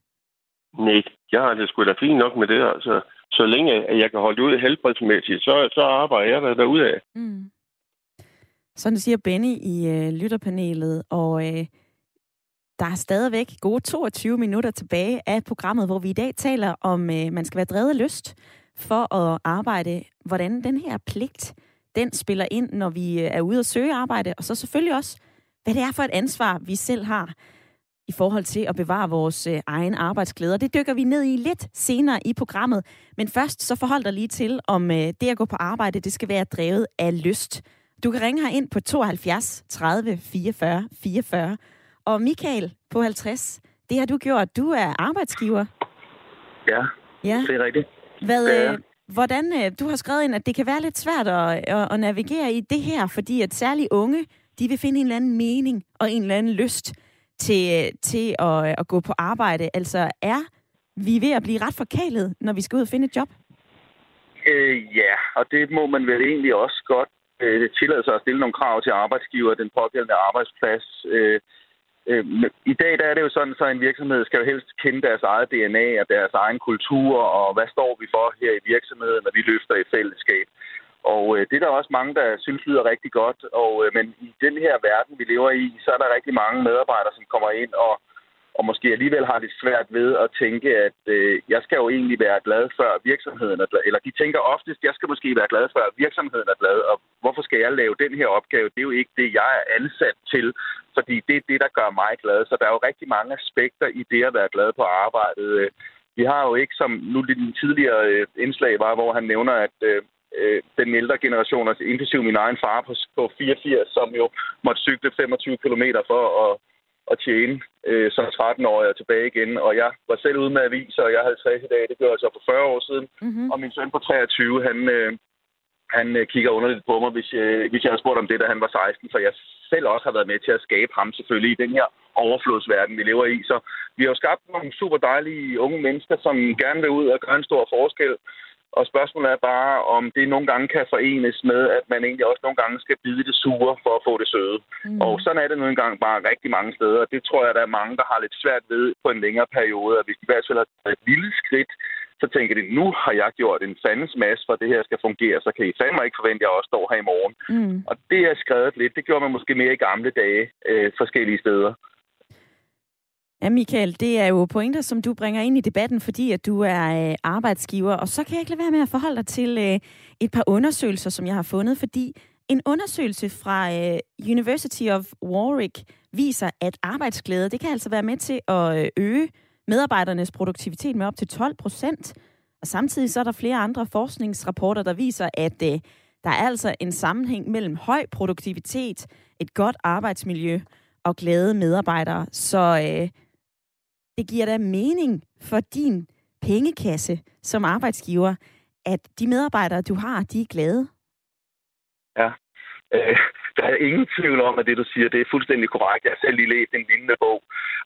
Nej, jeg har det sgu da fint nok med det. Altså, så længe at jeg kan holde ud helbredsmæssigt, så, så arbejder jeg der af. Mm. Sådan siger Benny i øh, lytterpanelet, og øh, der er stadigvæk gode 22 minutter tilbage af programmet, hvor vi i dag taler om, øh, man skal være drevet lyst for at arbejde, hvordan den her pligt, den spiller ind, når vi øh, er ude og søge arbejde, og så selvfølgelig også, hvad det er for et ansvar, vi selv har. i forhold til at bevare vores øh, egen arbejdsglæde. Det dykker vi ned i lidt senere i programmet. Men først så forhold dig lige til, om øh, det at gå på arbejde, det skal være drevet af lyst. Du kan ringe her ind på 72 30 44 44. Og Michael på 50, det har du gjort. Du er arbejdsgiver. Ja, Ja. det er rigtigt. Hvad, øh, hvordan, øh, du har skrevet ind, at det kan være lidt svært at, at, at navigere i det her, fordi at særligt unge, de vil finde en eller anden mening og en eller anden lyst til, øh, til at, at gå på arbejde. Altså er vi ved at blive ret forkælet, når vi skal ud og finde et job? Øh, ja, og det må man vel egentlig også godt øh, tillade sig at stille nogle krav til arbejdsgiver, den pågældende arbejdsplads. Øh, øh, I dag der er det jo sådan, så en virksomhed skal jo helst kende deres eget DNA og deres egen kultur, og hvad står vi for her i virksomheden, når vi løfter i fællesskab. Og øh, det er der også mange, der synes lyder rigtig godt. Og, øh, men i den her verden, vi lever i, så er der rigtig mange medarbejdere, som kommer ind og, og måske alligevel har det svært ved at tænke, at øh, jeg skal jo egentlig være glad før virksomheden er glad. Eller de tænker oftest, jeg skal måske være glad før virksomheden er glad. Og hvorfor skal jeg lave den her opgave? Det er jo ikke det, jeg er ansat til. Fordi det er det, der gør mig glad. Så der er jo rigtig mange aspekter i det at være glad på arbejdet. Øh, vi har jo ikke, som nu lidt den tidligere øh, indslag var, hvor han nævner, at øh, øh, den ældre generation, altså inklusive min egen far på, på 84, som jo måtte cykle 25 km for at, at tjene øh, som 13-årig og tilbage igen. Og jeg var selv ude med aviser, og jeg havde 60 i dag. Det gør jeg så for 40 år siden. Mm-hmm. Og min søn på 23, han, øh, han øh, kigger underligt på mig, hvis, øh, hvis jeg havde spurgt om det, da han var 16. For jeg selv også har været med til at skabe ham selvfølgelig i den her overflodsverden, vi lever i. Så vi har jo skabt nogle super dejlige unge mennesker, som gerne vil ud og gøre en stor forskel. Og spørgsmålet er bare, om det nogle gange kan forenes med, at man egentlig også nogle gange skal bide det sure for at få det søde. Mm. Og sådan er det nogle gange bare rigtig mange steder. Det tror jeg, der er mange, der har lidt svært ved på en længere periode. At hvis de i hvert fald har taget et lille skridt, så tænker de, nu har jeg gjort en fandens masse for, at det her skal fungere, så kan I fandme ikke forvente, at jeg også står her i morgen. Mm. Og det er skrevet lidt. Det gjorde man måske mere i gamle dage øh, forskellige steder. Ja, Michael, det er jo pointer, som du bringer ind i debatten, fordi at du er øh, arbejdsgiver. Og så kan jeg ikke lade være med at forholde dig til øh, et par undersøgelser, som jeg har fundet, fordi en undersøgelse fra øh, University of Warwick viser, at arbejdsglæde, det kan altså være med til at øh, øge medarbejdernes produktivitet med op til 12 procent. Og samtidig så er der flere andre forskningsrapporter, der viser, at øh, der er altså en sammenhæng mellem høj produktivitet, et godt arbejdsmiljø og glade medarbejdere. Så øh, det giver da mening for din pengekasse som arbejdsgiver, at de medarbejdere, du har, de er glade. Ja. Øh, der er ingen tvivl om, at det, du siger, det er fuldstændig korrekt. Jeg har selv lige læst en lignende bog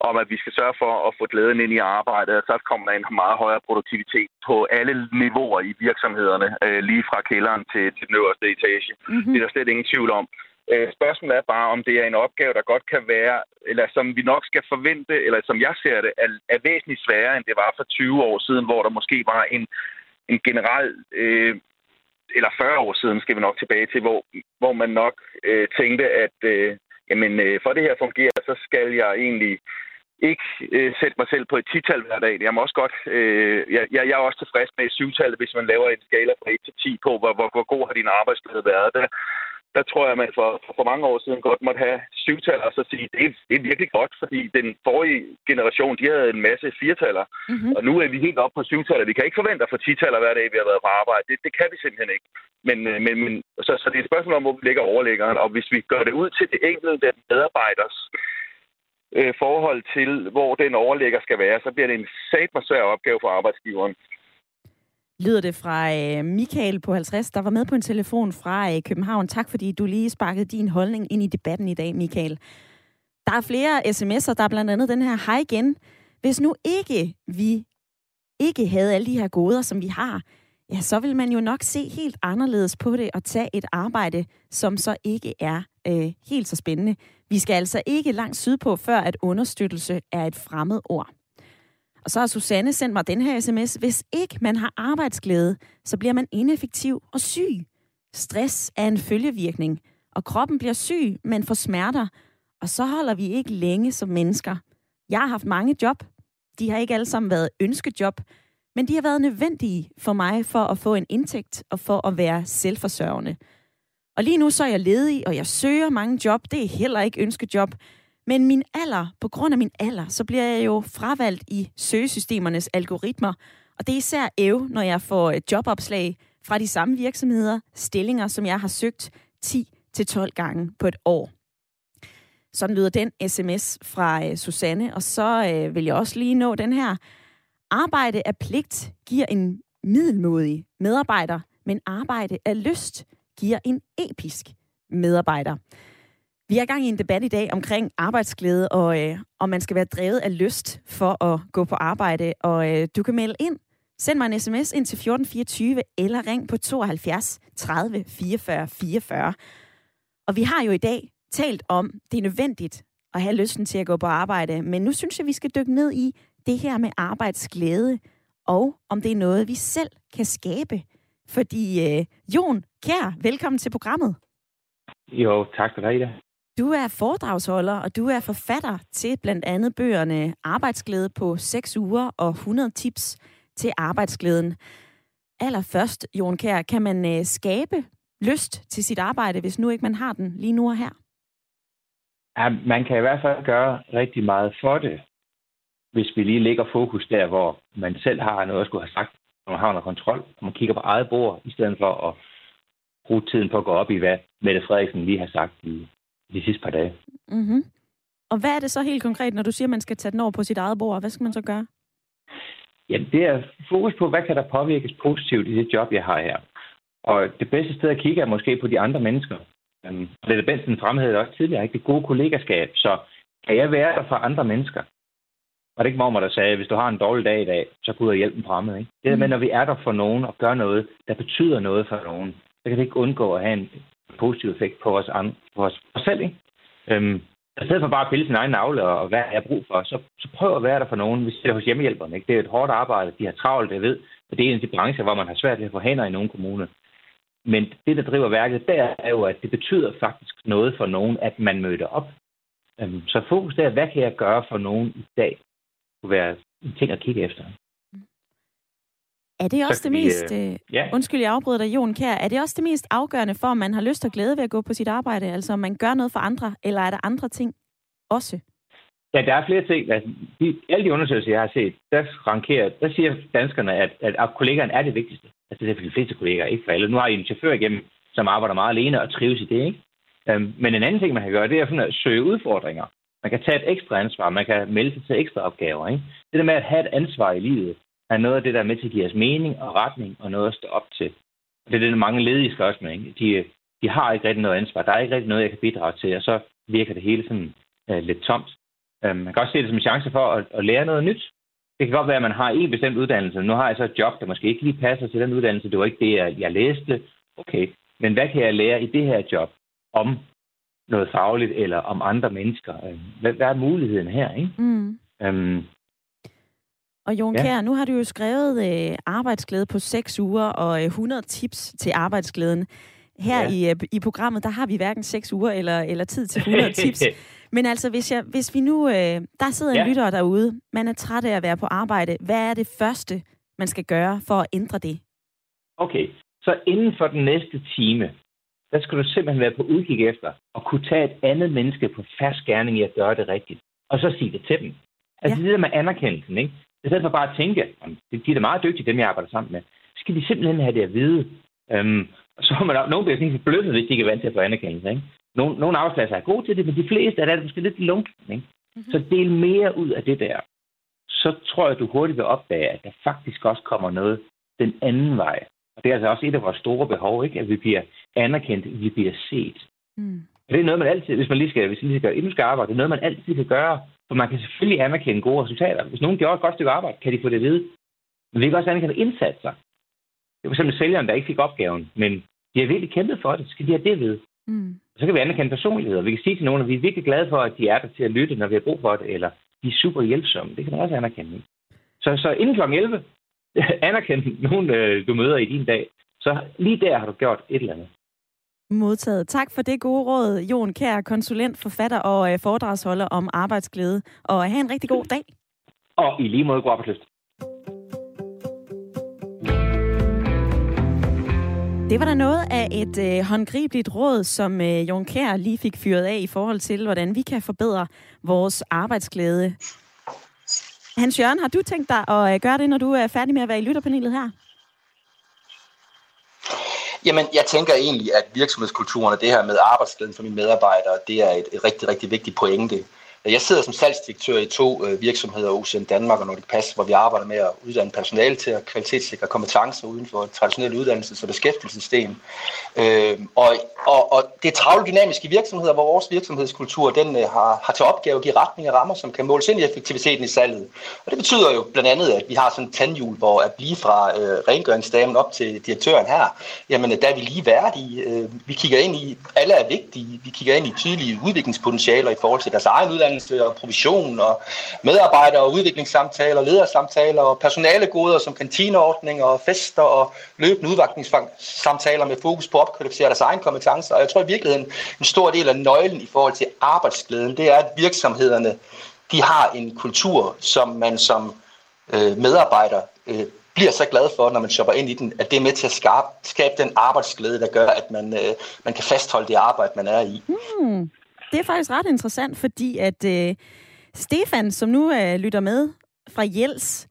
om, at vi skal sørge for at få glæden ind i arbejdet, og så kommer der en meget højere produktivitet på alle niveauer i virksomhederne, øh, lige fra kælderen til, til den øverste etage. Mm-hmm. Det er der slet ingen tvivl om. Øh, spørgsmålet er bare, om det er en opgave, der godt kan være, eller som vi nok skal forvente, eller som jeg ser det, er, er væsentligt sværere, end det var for 20 år siden, hvor der måske var en, en generel, øh, eller 40 år siden skal vi nok tilbage til, hvor, hvor man nok øh, tænkte, at øh, jamen, øh, for det her fungerer, så skal jeg egentlig ikke øh, sætte mig selv på et tital hver dag. Jeg, må også godt, øh, jeg, jeg er også tilfreds med et syvtal, hvis man laver en skala fra 1 til 10 på, hvor, hvor, hvor god har din arbejdsglæde været. Der, der tror jeg, at man for, for mange år siden godt måtte have syvtal og så sige, det er, det er virkelig godt, fordi den forrige generation, de havde en masse firetaller, Mm-hmm. og nu er vi helt oppe på syvtaller. Vi kan ikke forvente at få titaller hver dag, vi har været på arbejde. Det, det kan vi simpelthen ikke. Men, øh, men, men så, så det er et spørgsmål om, hvor vi lægger overlæggeren, og hvis vi gør det ud til det enkelte medarbejders øh, forhold til, hvor den overlægger skal være, så bliver det en satme svær opgave for arbejdsgiveren. Lyder det fra øh, Michael på 50, der var med på en telefon fra øh, København. Tak fordi du lige sparkede din holdning ind i debatten i dag, Michael. Der er flere sms'er, der er blandt andet den her, hej igen. Hvis nu ikke vi ikke havde alle de her goder, som vi har, ja, så vil man jo nok se helt anderledes på det og tage et arbejde, som så ikke er øh, helt så spændende. Vi skal altså ikke langt sydpå, før at understøttelse er et fremmed ord. Og så har Susanne sendt mig den her sms. Hvis ikke man har arbejdsglæde, så bliver man ineffektiv og syg. Stress er en følgevirkning, og kroppen bliver syg, men får smerter, og så holder vi ikke længe som mennesker. Jeg har haft mange job. De har ikke alle sammen været ønskejob, men de har været nødvendige for mig for at få en indtægt og for at være selvforsørgende. Og lige nu så er jeg ledig, og jeg søger mange job. Det er heller ikke ønskejob. Men min alder, på grund af min alder, så bliver jeg jo fravalgt i søgesystemernes algoritmer. Og det er især æv, når jeg får jobopslag fra de samme virksomheder, stillinger, som jeg har søgt 10-12 gange på et år. Sådan lyder den sms fra øh, Susanne, og så øh, vil jeg også lige nå den her. Arbejde af pligt giver en middelmodig medarbejder, men arbejde af lyst giver en episk medarbejder. Vi er i gang i en debat i dag omkring arbejdsglæde, og øh, om man skal være drevet af lyst for at gå på arbejde. Og øh, du kan melde ind. Send mig en sms ind til 1424, eller ring på 72 30 44 44. Og vi har jo i dag talt om, det er nødvendigt at have lysten til at gå på arbejde, men nu synes jeg, vi skal dykke ned i det her med arbejdsglæde, og om det er noget, vi selv kan skabe. Fordi øh, Jon Kær, velkommen til programmet. Jo, tak for dig, Ida. Du er foredragsholder, og du er forfatter til blandt andet bøgerne Arbejdsglæde på 6 uger og 100 tips til arbejdsglæden. Allerførst, Jon Kær, kan man øh, skabe lyst til sit arbejde, hvis nu ikke man har den lige nu og her? Ja, man kan i hvert fald gøre rigtig meget for det, hvis vi lige lægger fokus der, hvor man selv har noget at skulle have sagt, når man har noget kontrol, og man kigger på eget bord, i stedet for at bruge tiden på at gå op i, hvad Mette Frederiksen lige har sagt i de sidste par dage. Mm-hmm. Og hvad er det så helt konkret, når du siger, at man skal tage den over på sit eget bord? Hvad skal man så gøre? Jamen, det er fokus på, hvad kan der påvirkes positivt i det job, jeg har her. Og det bedste sted at kigge er måske på de andre mennesker. Um, det Benson fremhævede også tidligere, ikke? det gode kollegaskab. Så kan jeg være der for andre mennesker? Og det ikke mormor, der sagde, at hvis du har en dårlig dag i dag, så gå ud og hjælpe dem fremmed. Ikke? Det er med, mm. når vi er der for nogen og gør noget, der betyder noget for nogen, så kan det ikke undgå at have en positiv effekt på os, andre, på os, på os selv. Ikke? Øhm, i stedet for bare at pille sin egen navle og, og hvad jeg har brug for, så, så prøv at være der for nogen. Vi ser hos hjemmehjælperne. Ikke? Det er et hårdt arbejde. De har travlt, jeg ved. Og det er en af de brancher, hvor man har svært ved at få hænder i nogle kommuner. Men det, der driver værket der, er jo, at det betyder faktisk noget for nogen, at man møder op. Øhm, så fokus der, hvad kan jeg gøre for nogen i dag? kunne være en ting at kigge efter. Er det også det vi, mest, øh, ja. undskyld jeg afbryder dig, Jon Kær, er det også det mest afgørende for, om man har lyst og glæde ved at gå på sit arbejde? Altså om man gør noget for andre, eller er der andre ting også? Ja, der er flere ting. Altså, de, alle de undersøgelser, jeg har set, der, rankerer, der siger danskerne, at, at, at kollegaerne er det vigtigste. Altså det er for de fleste kollegaer, ikke for alle. Nu har I en chauffør igennem, som arbejder meget alene og trives i det, ikke? Um, men en anden ting, man kan gøre, det er sådan at søge udfordringer. Man kan tage et ekstra ansvar, man kan melde sig til ekstra opgaver. Ikke? Det der med at have et ansvar i livet, er noget af det, der er med til at give os mening og retning og noget at stå op til. Det er det, mange ledige med. Ikke? De, de har ikke rigtig noget ansvar. Der er ikke rigtig noget, jeg kan bidrage til, og så virker det hele sådan uh, lidt tomt. Um, man kan også se det som en chance for at, at lære noget nyt. Det kan godt være, at man har en bestemt uddannelse. Nu har jeg så et job, der måske ikke lige passer til den uddannelse. Det var ikke det, jeg, jeg læste. Okay, men hvad kan jeg lære i det her job om noget fagligt eller om andre mennesker? Hvad, hvad er muligheden her? Ikke? Mm. Um, og Jon ja. Kjær, nu har du jo skrevet øh, arbejdsglæde på 6 uger og øh, 100 tips til arbejdsglæden. Her ja. i, øh, i programmet, der har vi hverken 6 uger eller, eller tid til 100 tips. Men altså, hvis, jeg, hvis vi nu... Øh, der sidder en ja. lytter derude, man er træt af at være på arbejde. Hvad er det første, man skal gøre for at ændre det? Okay, så inden for den næste time, der skal du simpelthen være på udkig efter og kunne tage et andet menneske på færdig gerning i at gøre det rigtigt. Og så sige det til dem. Altså ja. det der med anerkendelsen, ikke? I stedet for bare at tænke, de er da meget dygtige, dem jeg arbejder sammen med, så skal de simpelthen have det at vide. Øhm, så har man nogen bliver sådan forbløffet, hvis de ikke er vant til at få anerkendelse. Ikke? Nogle, nogle arbejdspladser er gode til det, men de fleste er det måske lidt lunken. Ikke? Mm-hmm. Så del mere ud af det der. Så tror jeg, du hurtigt vil opdage, at der faktisk også kommer noget den anden vej. Og det er altså også et af vores store behov, ikke? at vi bliver anerkendt, vi bliver set. Mm. Og det er noget, man altid, hvis man lige skal, hvis man lige skal endnu skal arbejde, det er noget, man altid kan gøre. For man kan selvfølgelig anerkende gode resultater. Hvis nogen gjorde et godt stykke arbejde, kan de få det at vide. Men vi kan også anerkende indsatser. Det er for eksempel sælgeren, der ikke fik opgaven, men de har virkelig kæmpet for det. Så skal de have det ved. Mm. Så kan vi anerkende personligheder. Vi kan sige til nogen, at vi er virkelig glade for, at de er der til at lytte, når vi har brug for det, eller de er super hjælpsomme. Det kan man også anerkende. Så, så inden kl. 11, anerkend nogen, øh, du møder i din dag. Så lige der har du gjort et eller andet. Modtaget. Tak for det gode råd, Jon Kær, konsulent, forfatter og øh, foredragsholder om arbejdsglæde. Og have en rigtig god dag. Og i lige måde god arbejdsløst. Det var der noget af et øh, håndgribeligt råd, som øh, Jon Kær lige fik fyret af i forhold til, hvordan vi kan forbedre vores arbejdsglæde. Hans Jørgen, har du tænkt dig at øh, gøre det, når du er færdig med at være i lytterpanelet her? Jamen, jeg tænker egentlig, at virksomhedskulturen og det her med arbejdsglæden for mine medarbejdere, det er et, et rigtig, rigtig vigtigt pointe. Jeg sidder som salgsdirektør i to øh, virksomheder, OCN Danmark og Nordic Pass, hvor vi arbejder med at uddanne personale til at kvalitetssikre kompetencer uden for traditionelle uddannelses- og beskæftigelsessystem. Øh, og, og, og det er travlt dynamiske virksomheder, hvor vores virksomhedskultur den, øh, har, har til opgave at give retning og rammer, som kan måles ind i effektiviteten i salget. Og det betyder jo blandt andet, at vi har sådan en tandhjul, hvor at blive fra øh, rengøringsdamen op til direktøren her, jamen øh, der er vi lige værdige. Øh, vi kigger ind i, alle er vigtige, vi kigger ind i tydelige udviklingspotentialer i forhold til deres egen uddannelse, uddannelse og provision og medarbejder- og udviklingssamtaler, ledersamtaler og personalegoder som kantineordninger og fester og løbende udviklingssamtaler med fokus på at opkvalificere deres egen kompetencer. Og jeg tror i virkeligheden, en stor del af nøglen i forhold til arbejdsglæden, det er, at virksomhederne de har en kultur, som man som øh, medarbejder øh, bliver så glad for, når man shopper ind i den, at det er med til at skabe, skabe den arbejdsglæde, der gør, at man, øh, man kan fastholde det arbejde, man er i. Mm det er faktisk ret interessant, fordi at øh, Stefan, som nu øh, lytter med fra Jels,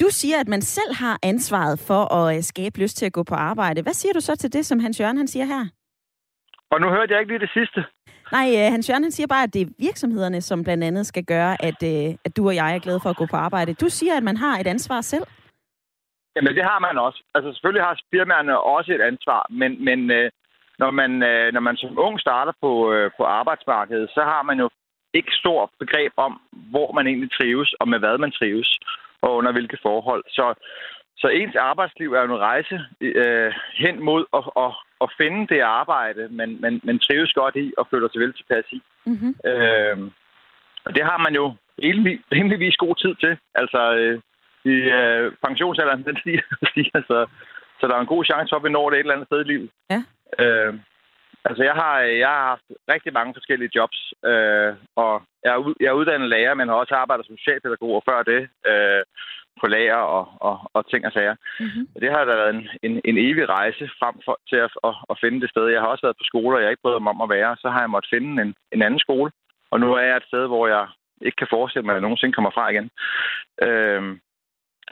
du siger, at man selv har ansvaret for at øh, skabe lyst til at gå på arbejde. Hvad siger du så til det, som Hans Jørgen han siger her? Og nu hørte jeg ikke lige det sidste. Nej, øh, Hans Jørgen han siger bare, at det er virksomhederne, som blandt andet skal gøre, at, øh, at du og jeg er glade for at gå på arbejde. Du siger, at man har et ansvar selv. Jamen, det har man også. Altså, selvfølgelig har firmaerne også et ansvar, men, men øh, når man, øh, når man som ung starter på, øh, på arbejdsmarkedet, så har man jo ikke stor begreb om, hvor man egentlig trives, og med hvad man trives, og under hvilke forhold. Så, så ens arbejdsliv er jo en rejse øh, hen mod at, at, at finde det arbejde, man, man, man trives godt i og føler sig vel tilpas i. Mm-hmm. Øh, og det har man jo rimelig, rimeligvis god tid til. Altså, øh, i øh, pensionsalderen, den stiger, stiger så, så der er en god chance for, at vi når det et eller andet sted i livet. Ja. Øh, altså, jeg har, jeg har haft rigtig mange forskellige jobs, øh, og jeg er, jeg er uddannet lærer, men har også arbejdet som socialpædagog før det øh, på lager og, og, og ting og sager. Mm-hmm. Og det har da været en, en, en evig rejse frem for, til at, at, at finde det sted. Jeg har også været på skoler, jeg ikke prøvet mig om at være. Så har jeg måttet finde en, en anden skole, og nu er jeg et sted, hvor jeg ikke kan forestille mig, at jeg nogensinde kommer fra igen. Øh,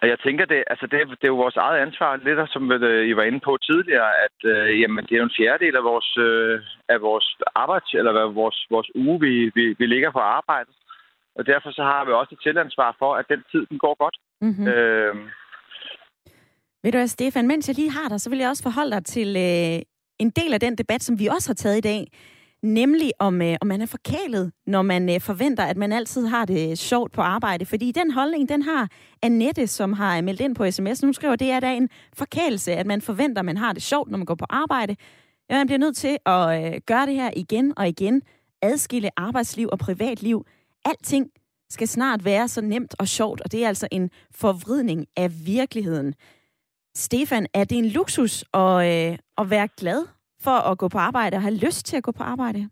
og jeg tænker, det, altså det, det er jo vores eget ansvar, lidt som I var inde på tidligere, at øh, jamen, det er jo en fjerdedel af vores, øh, af vores arbejds, eller vores, vores uge, vi, vi, vi ligger på arbejde. Og derfor så har vi også et tilansvar for, at den tid, den går godt. Mm-hmm. Øh, Ved du hvad, Stefan, mens jeg lige har dig, så vil jeg også forholde dig til øh, en del af den debat, som vi også har taget i dag, Nemlig om, øh, om man er forkælet, når man øh, forventer, at man altid har det øh, sjovt på arbejde. Fordi den holdning, den har Annette, som har øh, meldt ind på sms. Nu skriver, det er da en forkælelse, at man forventer, at man har det sjovt, når man går på arbejde. Ja, man bliver nødt til at øh, gøre det her igen og igen. Adskille arbejdsliv og privatliv. Alting skal snart være så nemt og sjovt, og det er altså en forvridning af virkeligheden. Stefan, er det en luksus at, øh, at være glad for at gå på arbejde og have lyst til at gå på arbejde?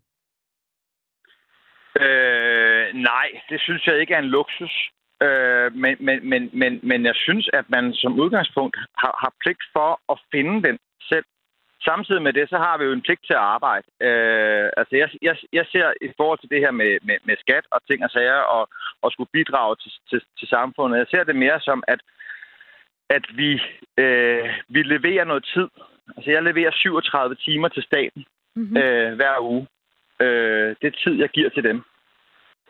Øh, nej, det synes jeg ikke er en luksus. Øh, men, men, men, men, men jeg synes, at man som udgangspunkt har, har pligt for at finde den selv. Samtidig med det, så har vi jo en pligt til at arbejde. Øh, altså jeg, jeg, jeg ser i forhold til det her med, med, med skat og ting og sager, og, og skulle bidrage til, til, til samfundet, jeg ser det mere som, at, at vi, øh, vi leverer noget tid Altså, jeg leverer 37 timer til staten mm-hmm. øh, hver uge. Øh, det er tid, jeg giver til dem.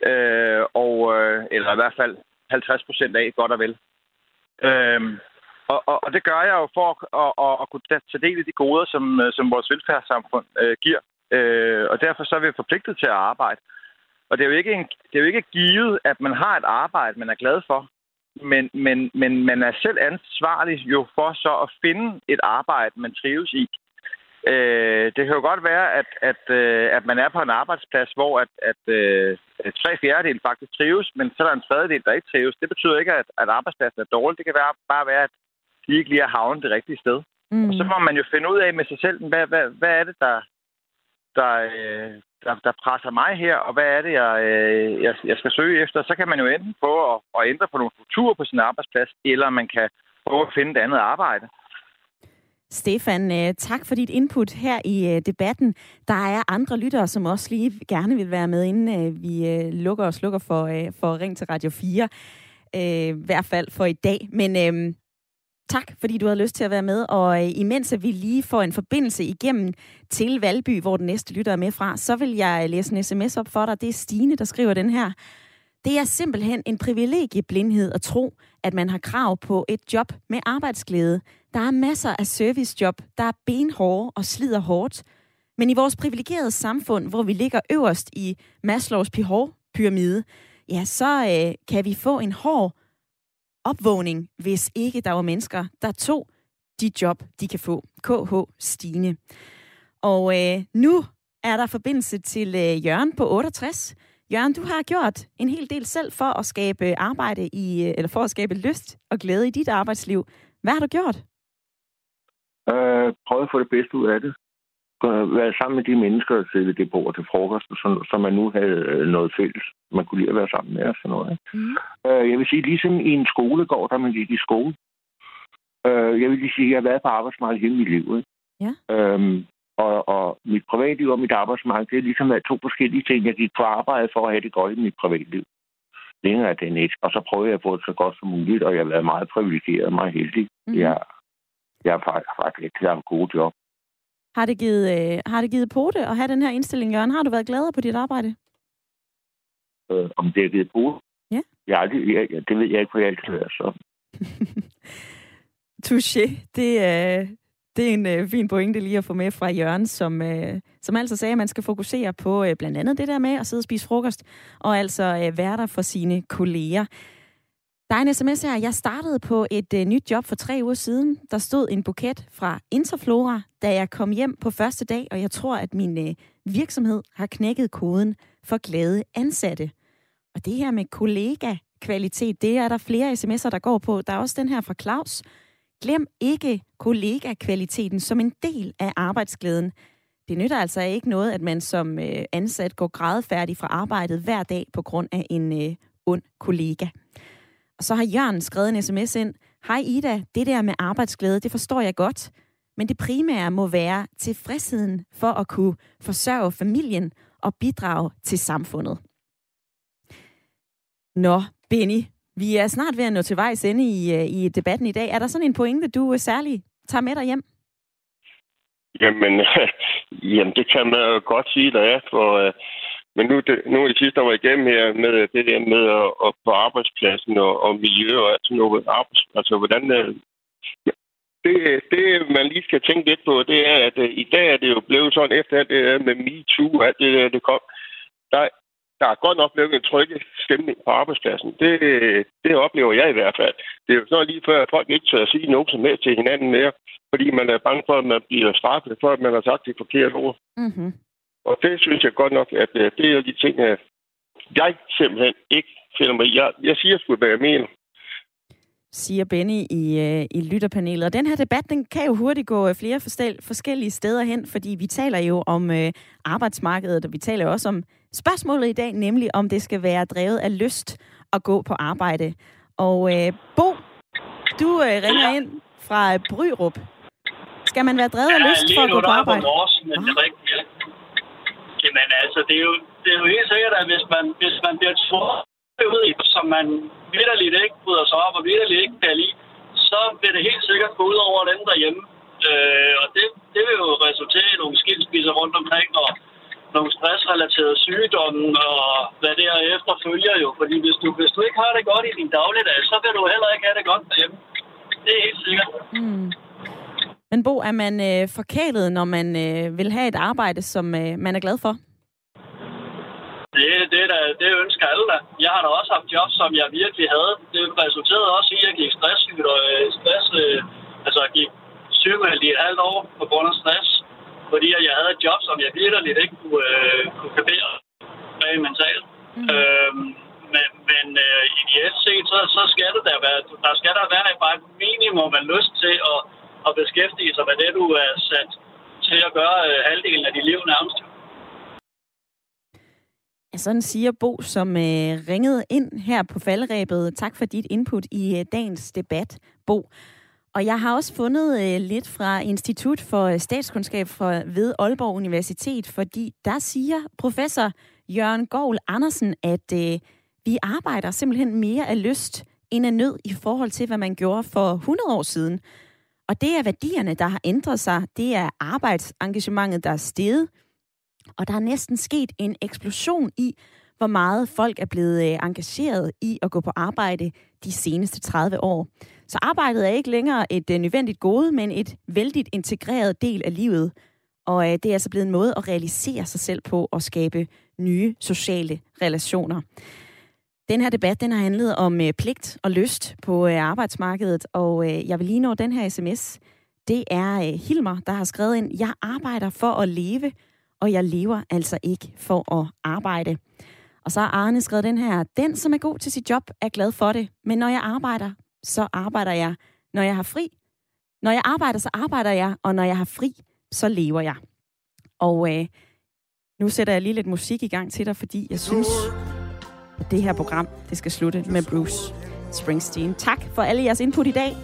Øh, og, øh, eller i hvert fald 50 procent af, godt og vel. Øh, og, og, og det gør jeg jo for at, at, at, at kunne tage del i de goder, som, øh, som vores velfærdssamfund øh, giver. Øh, og derfor så er vi forpligtet til at arbejde. Og det er, jo ikke en, det er jo ikke givet, at man har et arbejde, man er glad for men, men, men man er selv ansvarlig jo for så at finde et arbejde, man trives i. Øh, det kan jo godt være, at, at, øh, at man er på en arbejdsplads, hvor at, at, øh, tre fjerdedel faktisk trives, men så er der en tredjedel, der ikke trives. Det betyder ikke, at, at arbejdspladsen er dårlig. Det kan være, bare være, at de ikke lige har havnet det rigtige sted. Mm. Og så må man jo finde ud af med sig selv, hvad, hvad, hvad er det, der, der, øh, der, der presser mig her, og hvad er det, jeg, øh, jeg, jeg skal søge efter, så kan man jo enten prøve at, at ændre på nogle strukturer på sin arbejdsplads, eller man kan prøve at finde et andet arbejde. Stefan, øh, tak for dit input her i øh, debatten. Der er andre lyttere, som også lige gerne vil være med, inden øh, vi lukker og slukker for, for Ring til Radio 4. I hvert fald for i dag. Men øhm, tak, fordi du har lyst til at være med. Og øh, imens vi lige får en forbindelse igennem til Valby, hvor den næste lytter er med fra, så vil jeg øh, læse en sms op for dig. Det er Stine, der skriver den her. Det er simpelthen en privilegieblindhed at tro, at man har krav på et job med arbejdsglæde. Der er masser af servicejob, der er benhårde og slider hårdt. Men i vores privilegerede samfund, hvor vi ligger øverst i Maslows pyramide, ja, så øh, kan vi få en hård opvågning, hvis ikke der var mennesker, der tog de job, de kan få. KH Stine. Og øh, nu er der forbindelse til øh, Jørgen på 68. Jørgen, du har gjort en hel del selv for at skabe arbejde i, øh, eller for at skabe lyst og glæde i dit arbejdsliv. Hvad har du gjort? Øh, prøve at få det bedste ud af det. Være sammen med de mennesker, der sidder det bord til frokost, så, så man nu havde øh, noget fælles. Man kunne lide at være sammen med og sådan noget. Mm. Øh, jeg vil sige, ligesom i en skolegård, der man gik i skole. Øh, jeg vil lige sige, at jeg har været på arbejdsmarkedet hele mit liv. Ikke? Ja. Øhm, og, og mit privatliv og mit arbejdsmarked, det er ligesom været to forskellige ting. Jeg gik på arbejde for at have det godt i mit privatliv. Længere er den ikke. Og så prøver jeg at få det så godt som muligt, og jeg har været meget privilegeret og meget heldig. Mm. Jeg, jeg har faktisk, faktisk haft gode job. Har det, givet, øh, har det givet det at have den her indstilling, Jørgen? Har du været gladere på dit arbejde? Øh, om det har givet det? Ja. Jeg, aldrig, jeg, det ved jeg ikke, for jeg altid været sådan. Touché. Det, øh, det er en øh, fin pointe lige at få med fra Jørgen, som, øh, som altså sagde, at man skal fokusere på øh, blandt andet det der med at sidde og spise frokost, og altså øh, være der for sine kolleger. Der er en sms her. Jeg startede på et øh, nyt job for tre uger siden. Der stod en buket fra Interflora, da jeg kom hjem på første dag, og jeg tror, at min øh, virksomhed har knækket koden for glade ansatte. Og det her med kollega-kvalitet, det er der flere sms'er, der går på. Der er også den her fra Claus. Glem ikke kollega-kvaliteten som en del af arbejdsglæden. Det nytter altså ikke noget, at man som øh, ansat går gradfærdig fra arbejdet hver dag på grund af en øh, ond kollega. Og så har Jørgen skrevet en sms ind. Hej Ida, det der med arbejdsglæde, det forstår jeg godt. Men det primære må være tilfredsheden for at kunne forsørge familien og bidrage til samfundet. Nå, Benny, vi er snart ved at nå til vejs ende i, øh, i debatten i dag. Er der sådan en pointe, du øh, særlig tager med dig hjem? Jamen, jamen det kan man jo godt sige, der er. For, øh, men nu, det, nu er det sidste, der var igennem her med det der med at, at på arbejdspladsen og, og miljø og alt sådan noget. Arbejds, altså, hvordan, øh, ja, det, det, man lige skal tænke lidt på, det er, at øh, i dag er det jo blevet sådan, efter det der med MeToo og alt det der, det kom, der der er godt nok blevet en trygge stemning på arbejdspladsen. Det, det oplever jeg i hvert fald. Det er jo sådan lige før, at folk ikke tør at sige noget som helst til hinanden mere, fordi man er bange for, at man bliver straffet for, at man har sagt det forkerte ord. Mm-hmm. Og det synes jeg godt nok, at øh, det er de ting, at jeg simpelthen ikke finder mig Jeg, jeg siger sgu, hvad jeg mener siger Benny i, øh, i lytterpanelet. Og den her debat, den kan jo hurtigt gå flere forskellige steder hen, fordi vi taler jo om øh, arbejdsmarkedet, og vi taler jo også om spørgsmålet i dag, nemlig om det skal være drevet af lyst at gå på arbejde. Og øh, Bo, du øh, ringer ind fra Bryrup. Skal man være drevet af lyst for at gå på arbejde? Ja, men det er rigtigt. Jamen altså, det er jo, det er jo helt sikkert, at hvis man, hvis man bliver tvunget ud i, som man vidderligt ikke bryder sig op og vidderligt ikke kan lide, så vil det helt sikkert gå ud over dem derhjemme. Øh, og det, det vil jo resultere i nogle skilsmisser rundt omkring, og nogle stressrelaterede sygdomme, og hvad det er efterfølger jo. Fordi hvis du, hvis du ikke har det godt i din dagligdag, så vil du heller ikke have det godt derhjemme. Det er helt sikkert. Mm. Men Bo, er man øh, forkælet, når man øh, vil have et arbejde, som øh, man er glad for? Det, det, der, det ønsker alle da. Jeg har da også haft job, som jeg virkelig havde. Det resulterede også i, at jeg gik stresssyg og øh, stress, øh, altså gik sygemeldt i et halvt år på grund af stress. Fordi jeg havde et job, som jeg virkelig ikke kunne, øh, kunne kapere rent mentalt. Mm. Øhm, men men øh, ideelt set, så, så skal det der være, der skal der være bare et minimum af lyst til at, at beskæftige sig med det, du er sat til at gøre øh, halvdelen af dit liv nærmest. Ja, sådan siger Bo, som øh, ringede ind her på falderæbet. Tak for dit input i øh, dagens debat, Bo. Og jeg har også fundet øh, lidt fra Institut for øh, Statskundskab for, ved Aalborg Universitet, fordi der siger professor Jørgen Gård Andersen, at øh, vi arbejder simpelthen mere af lyst end af nød i forhold til, hvad man gjorde for 100 år siden. Og det er værdierne, der har ændret sig. Det er arbejdsengagementet, der er steget. Og der er næsten sket en eksplosion i, hvor meget folk er blevet øh, engageret i at gå på arbejde de seneste 30 år. Så arbejdet er ikke længere et øh, nødvendigt gode, men et vældig integreret del af livet. Og øh, det er altså blevet en måde at realisere sig selv på og skabe nye sociale relationer. Den her debat den har handlet om øh, pligt og lyst på øh, arbejdsmarkedet, og øh, jeg vil lige nå den her sms. Det er Hilmer, der har skrevet ind, jeg arbejder for at leve, og jeg lever altså ikke for at arbejde. Og så har Arne skrevet den her, den som er god til sit job er glad for det, men når jeg arbejder, så arbejder jeg. Når jeg har fri, når jeg arbejder, så arbejder jeg, og når jeg har fri, så lever jeg. Og øh, nu sætter jeg lige lidt musik i gang til dig, fordi jeg synes, det her program, det skal slutte med Bruce Springsteen. Tak for alle jeres input i dag.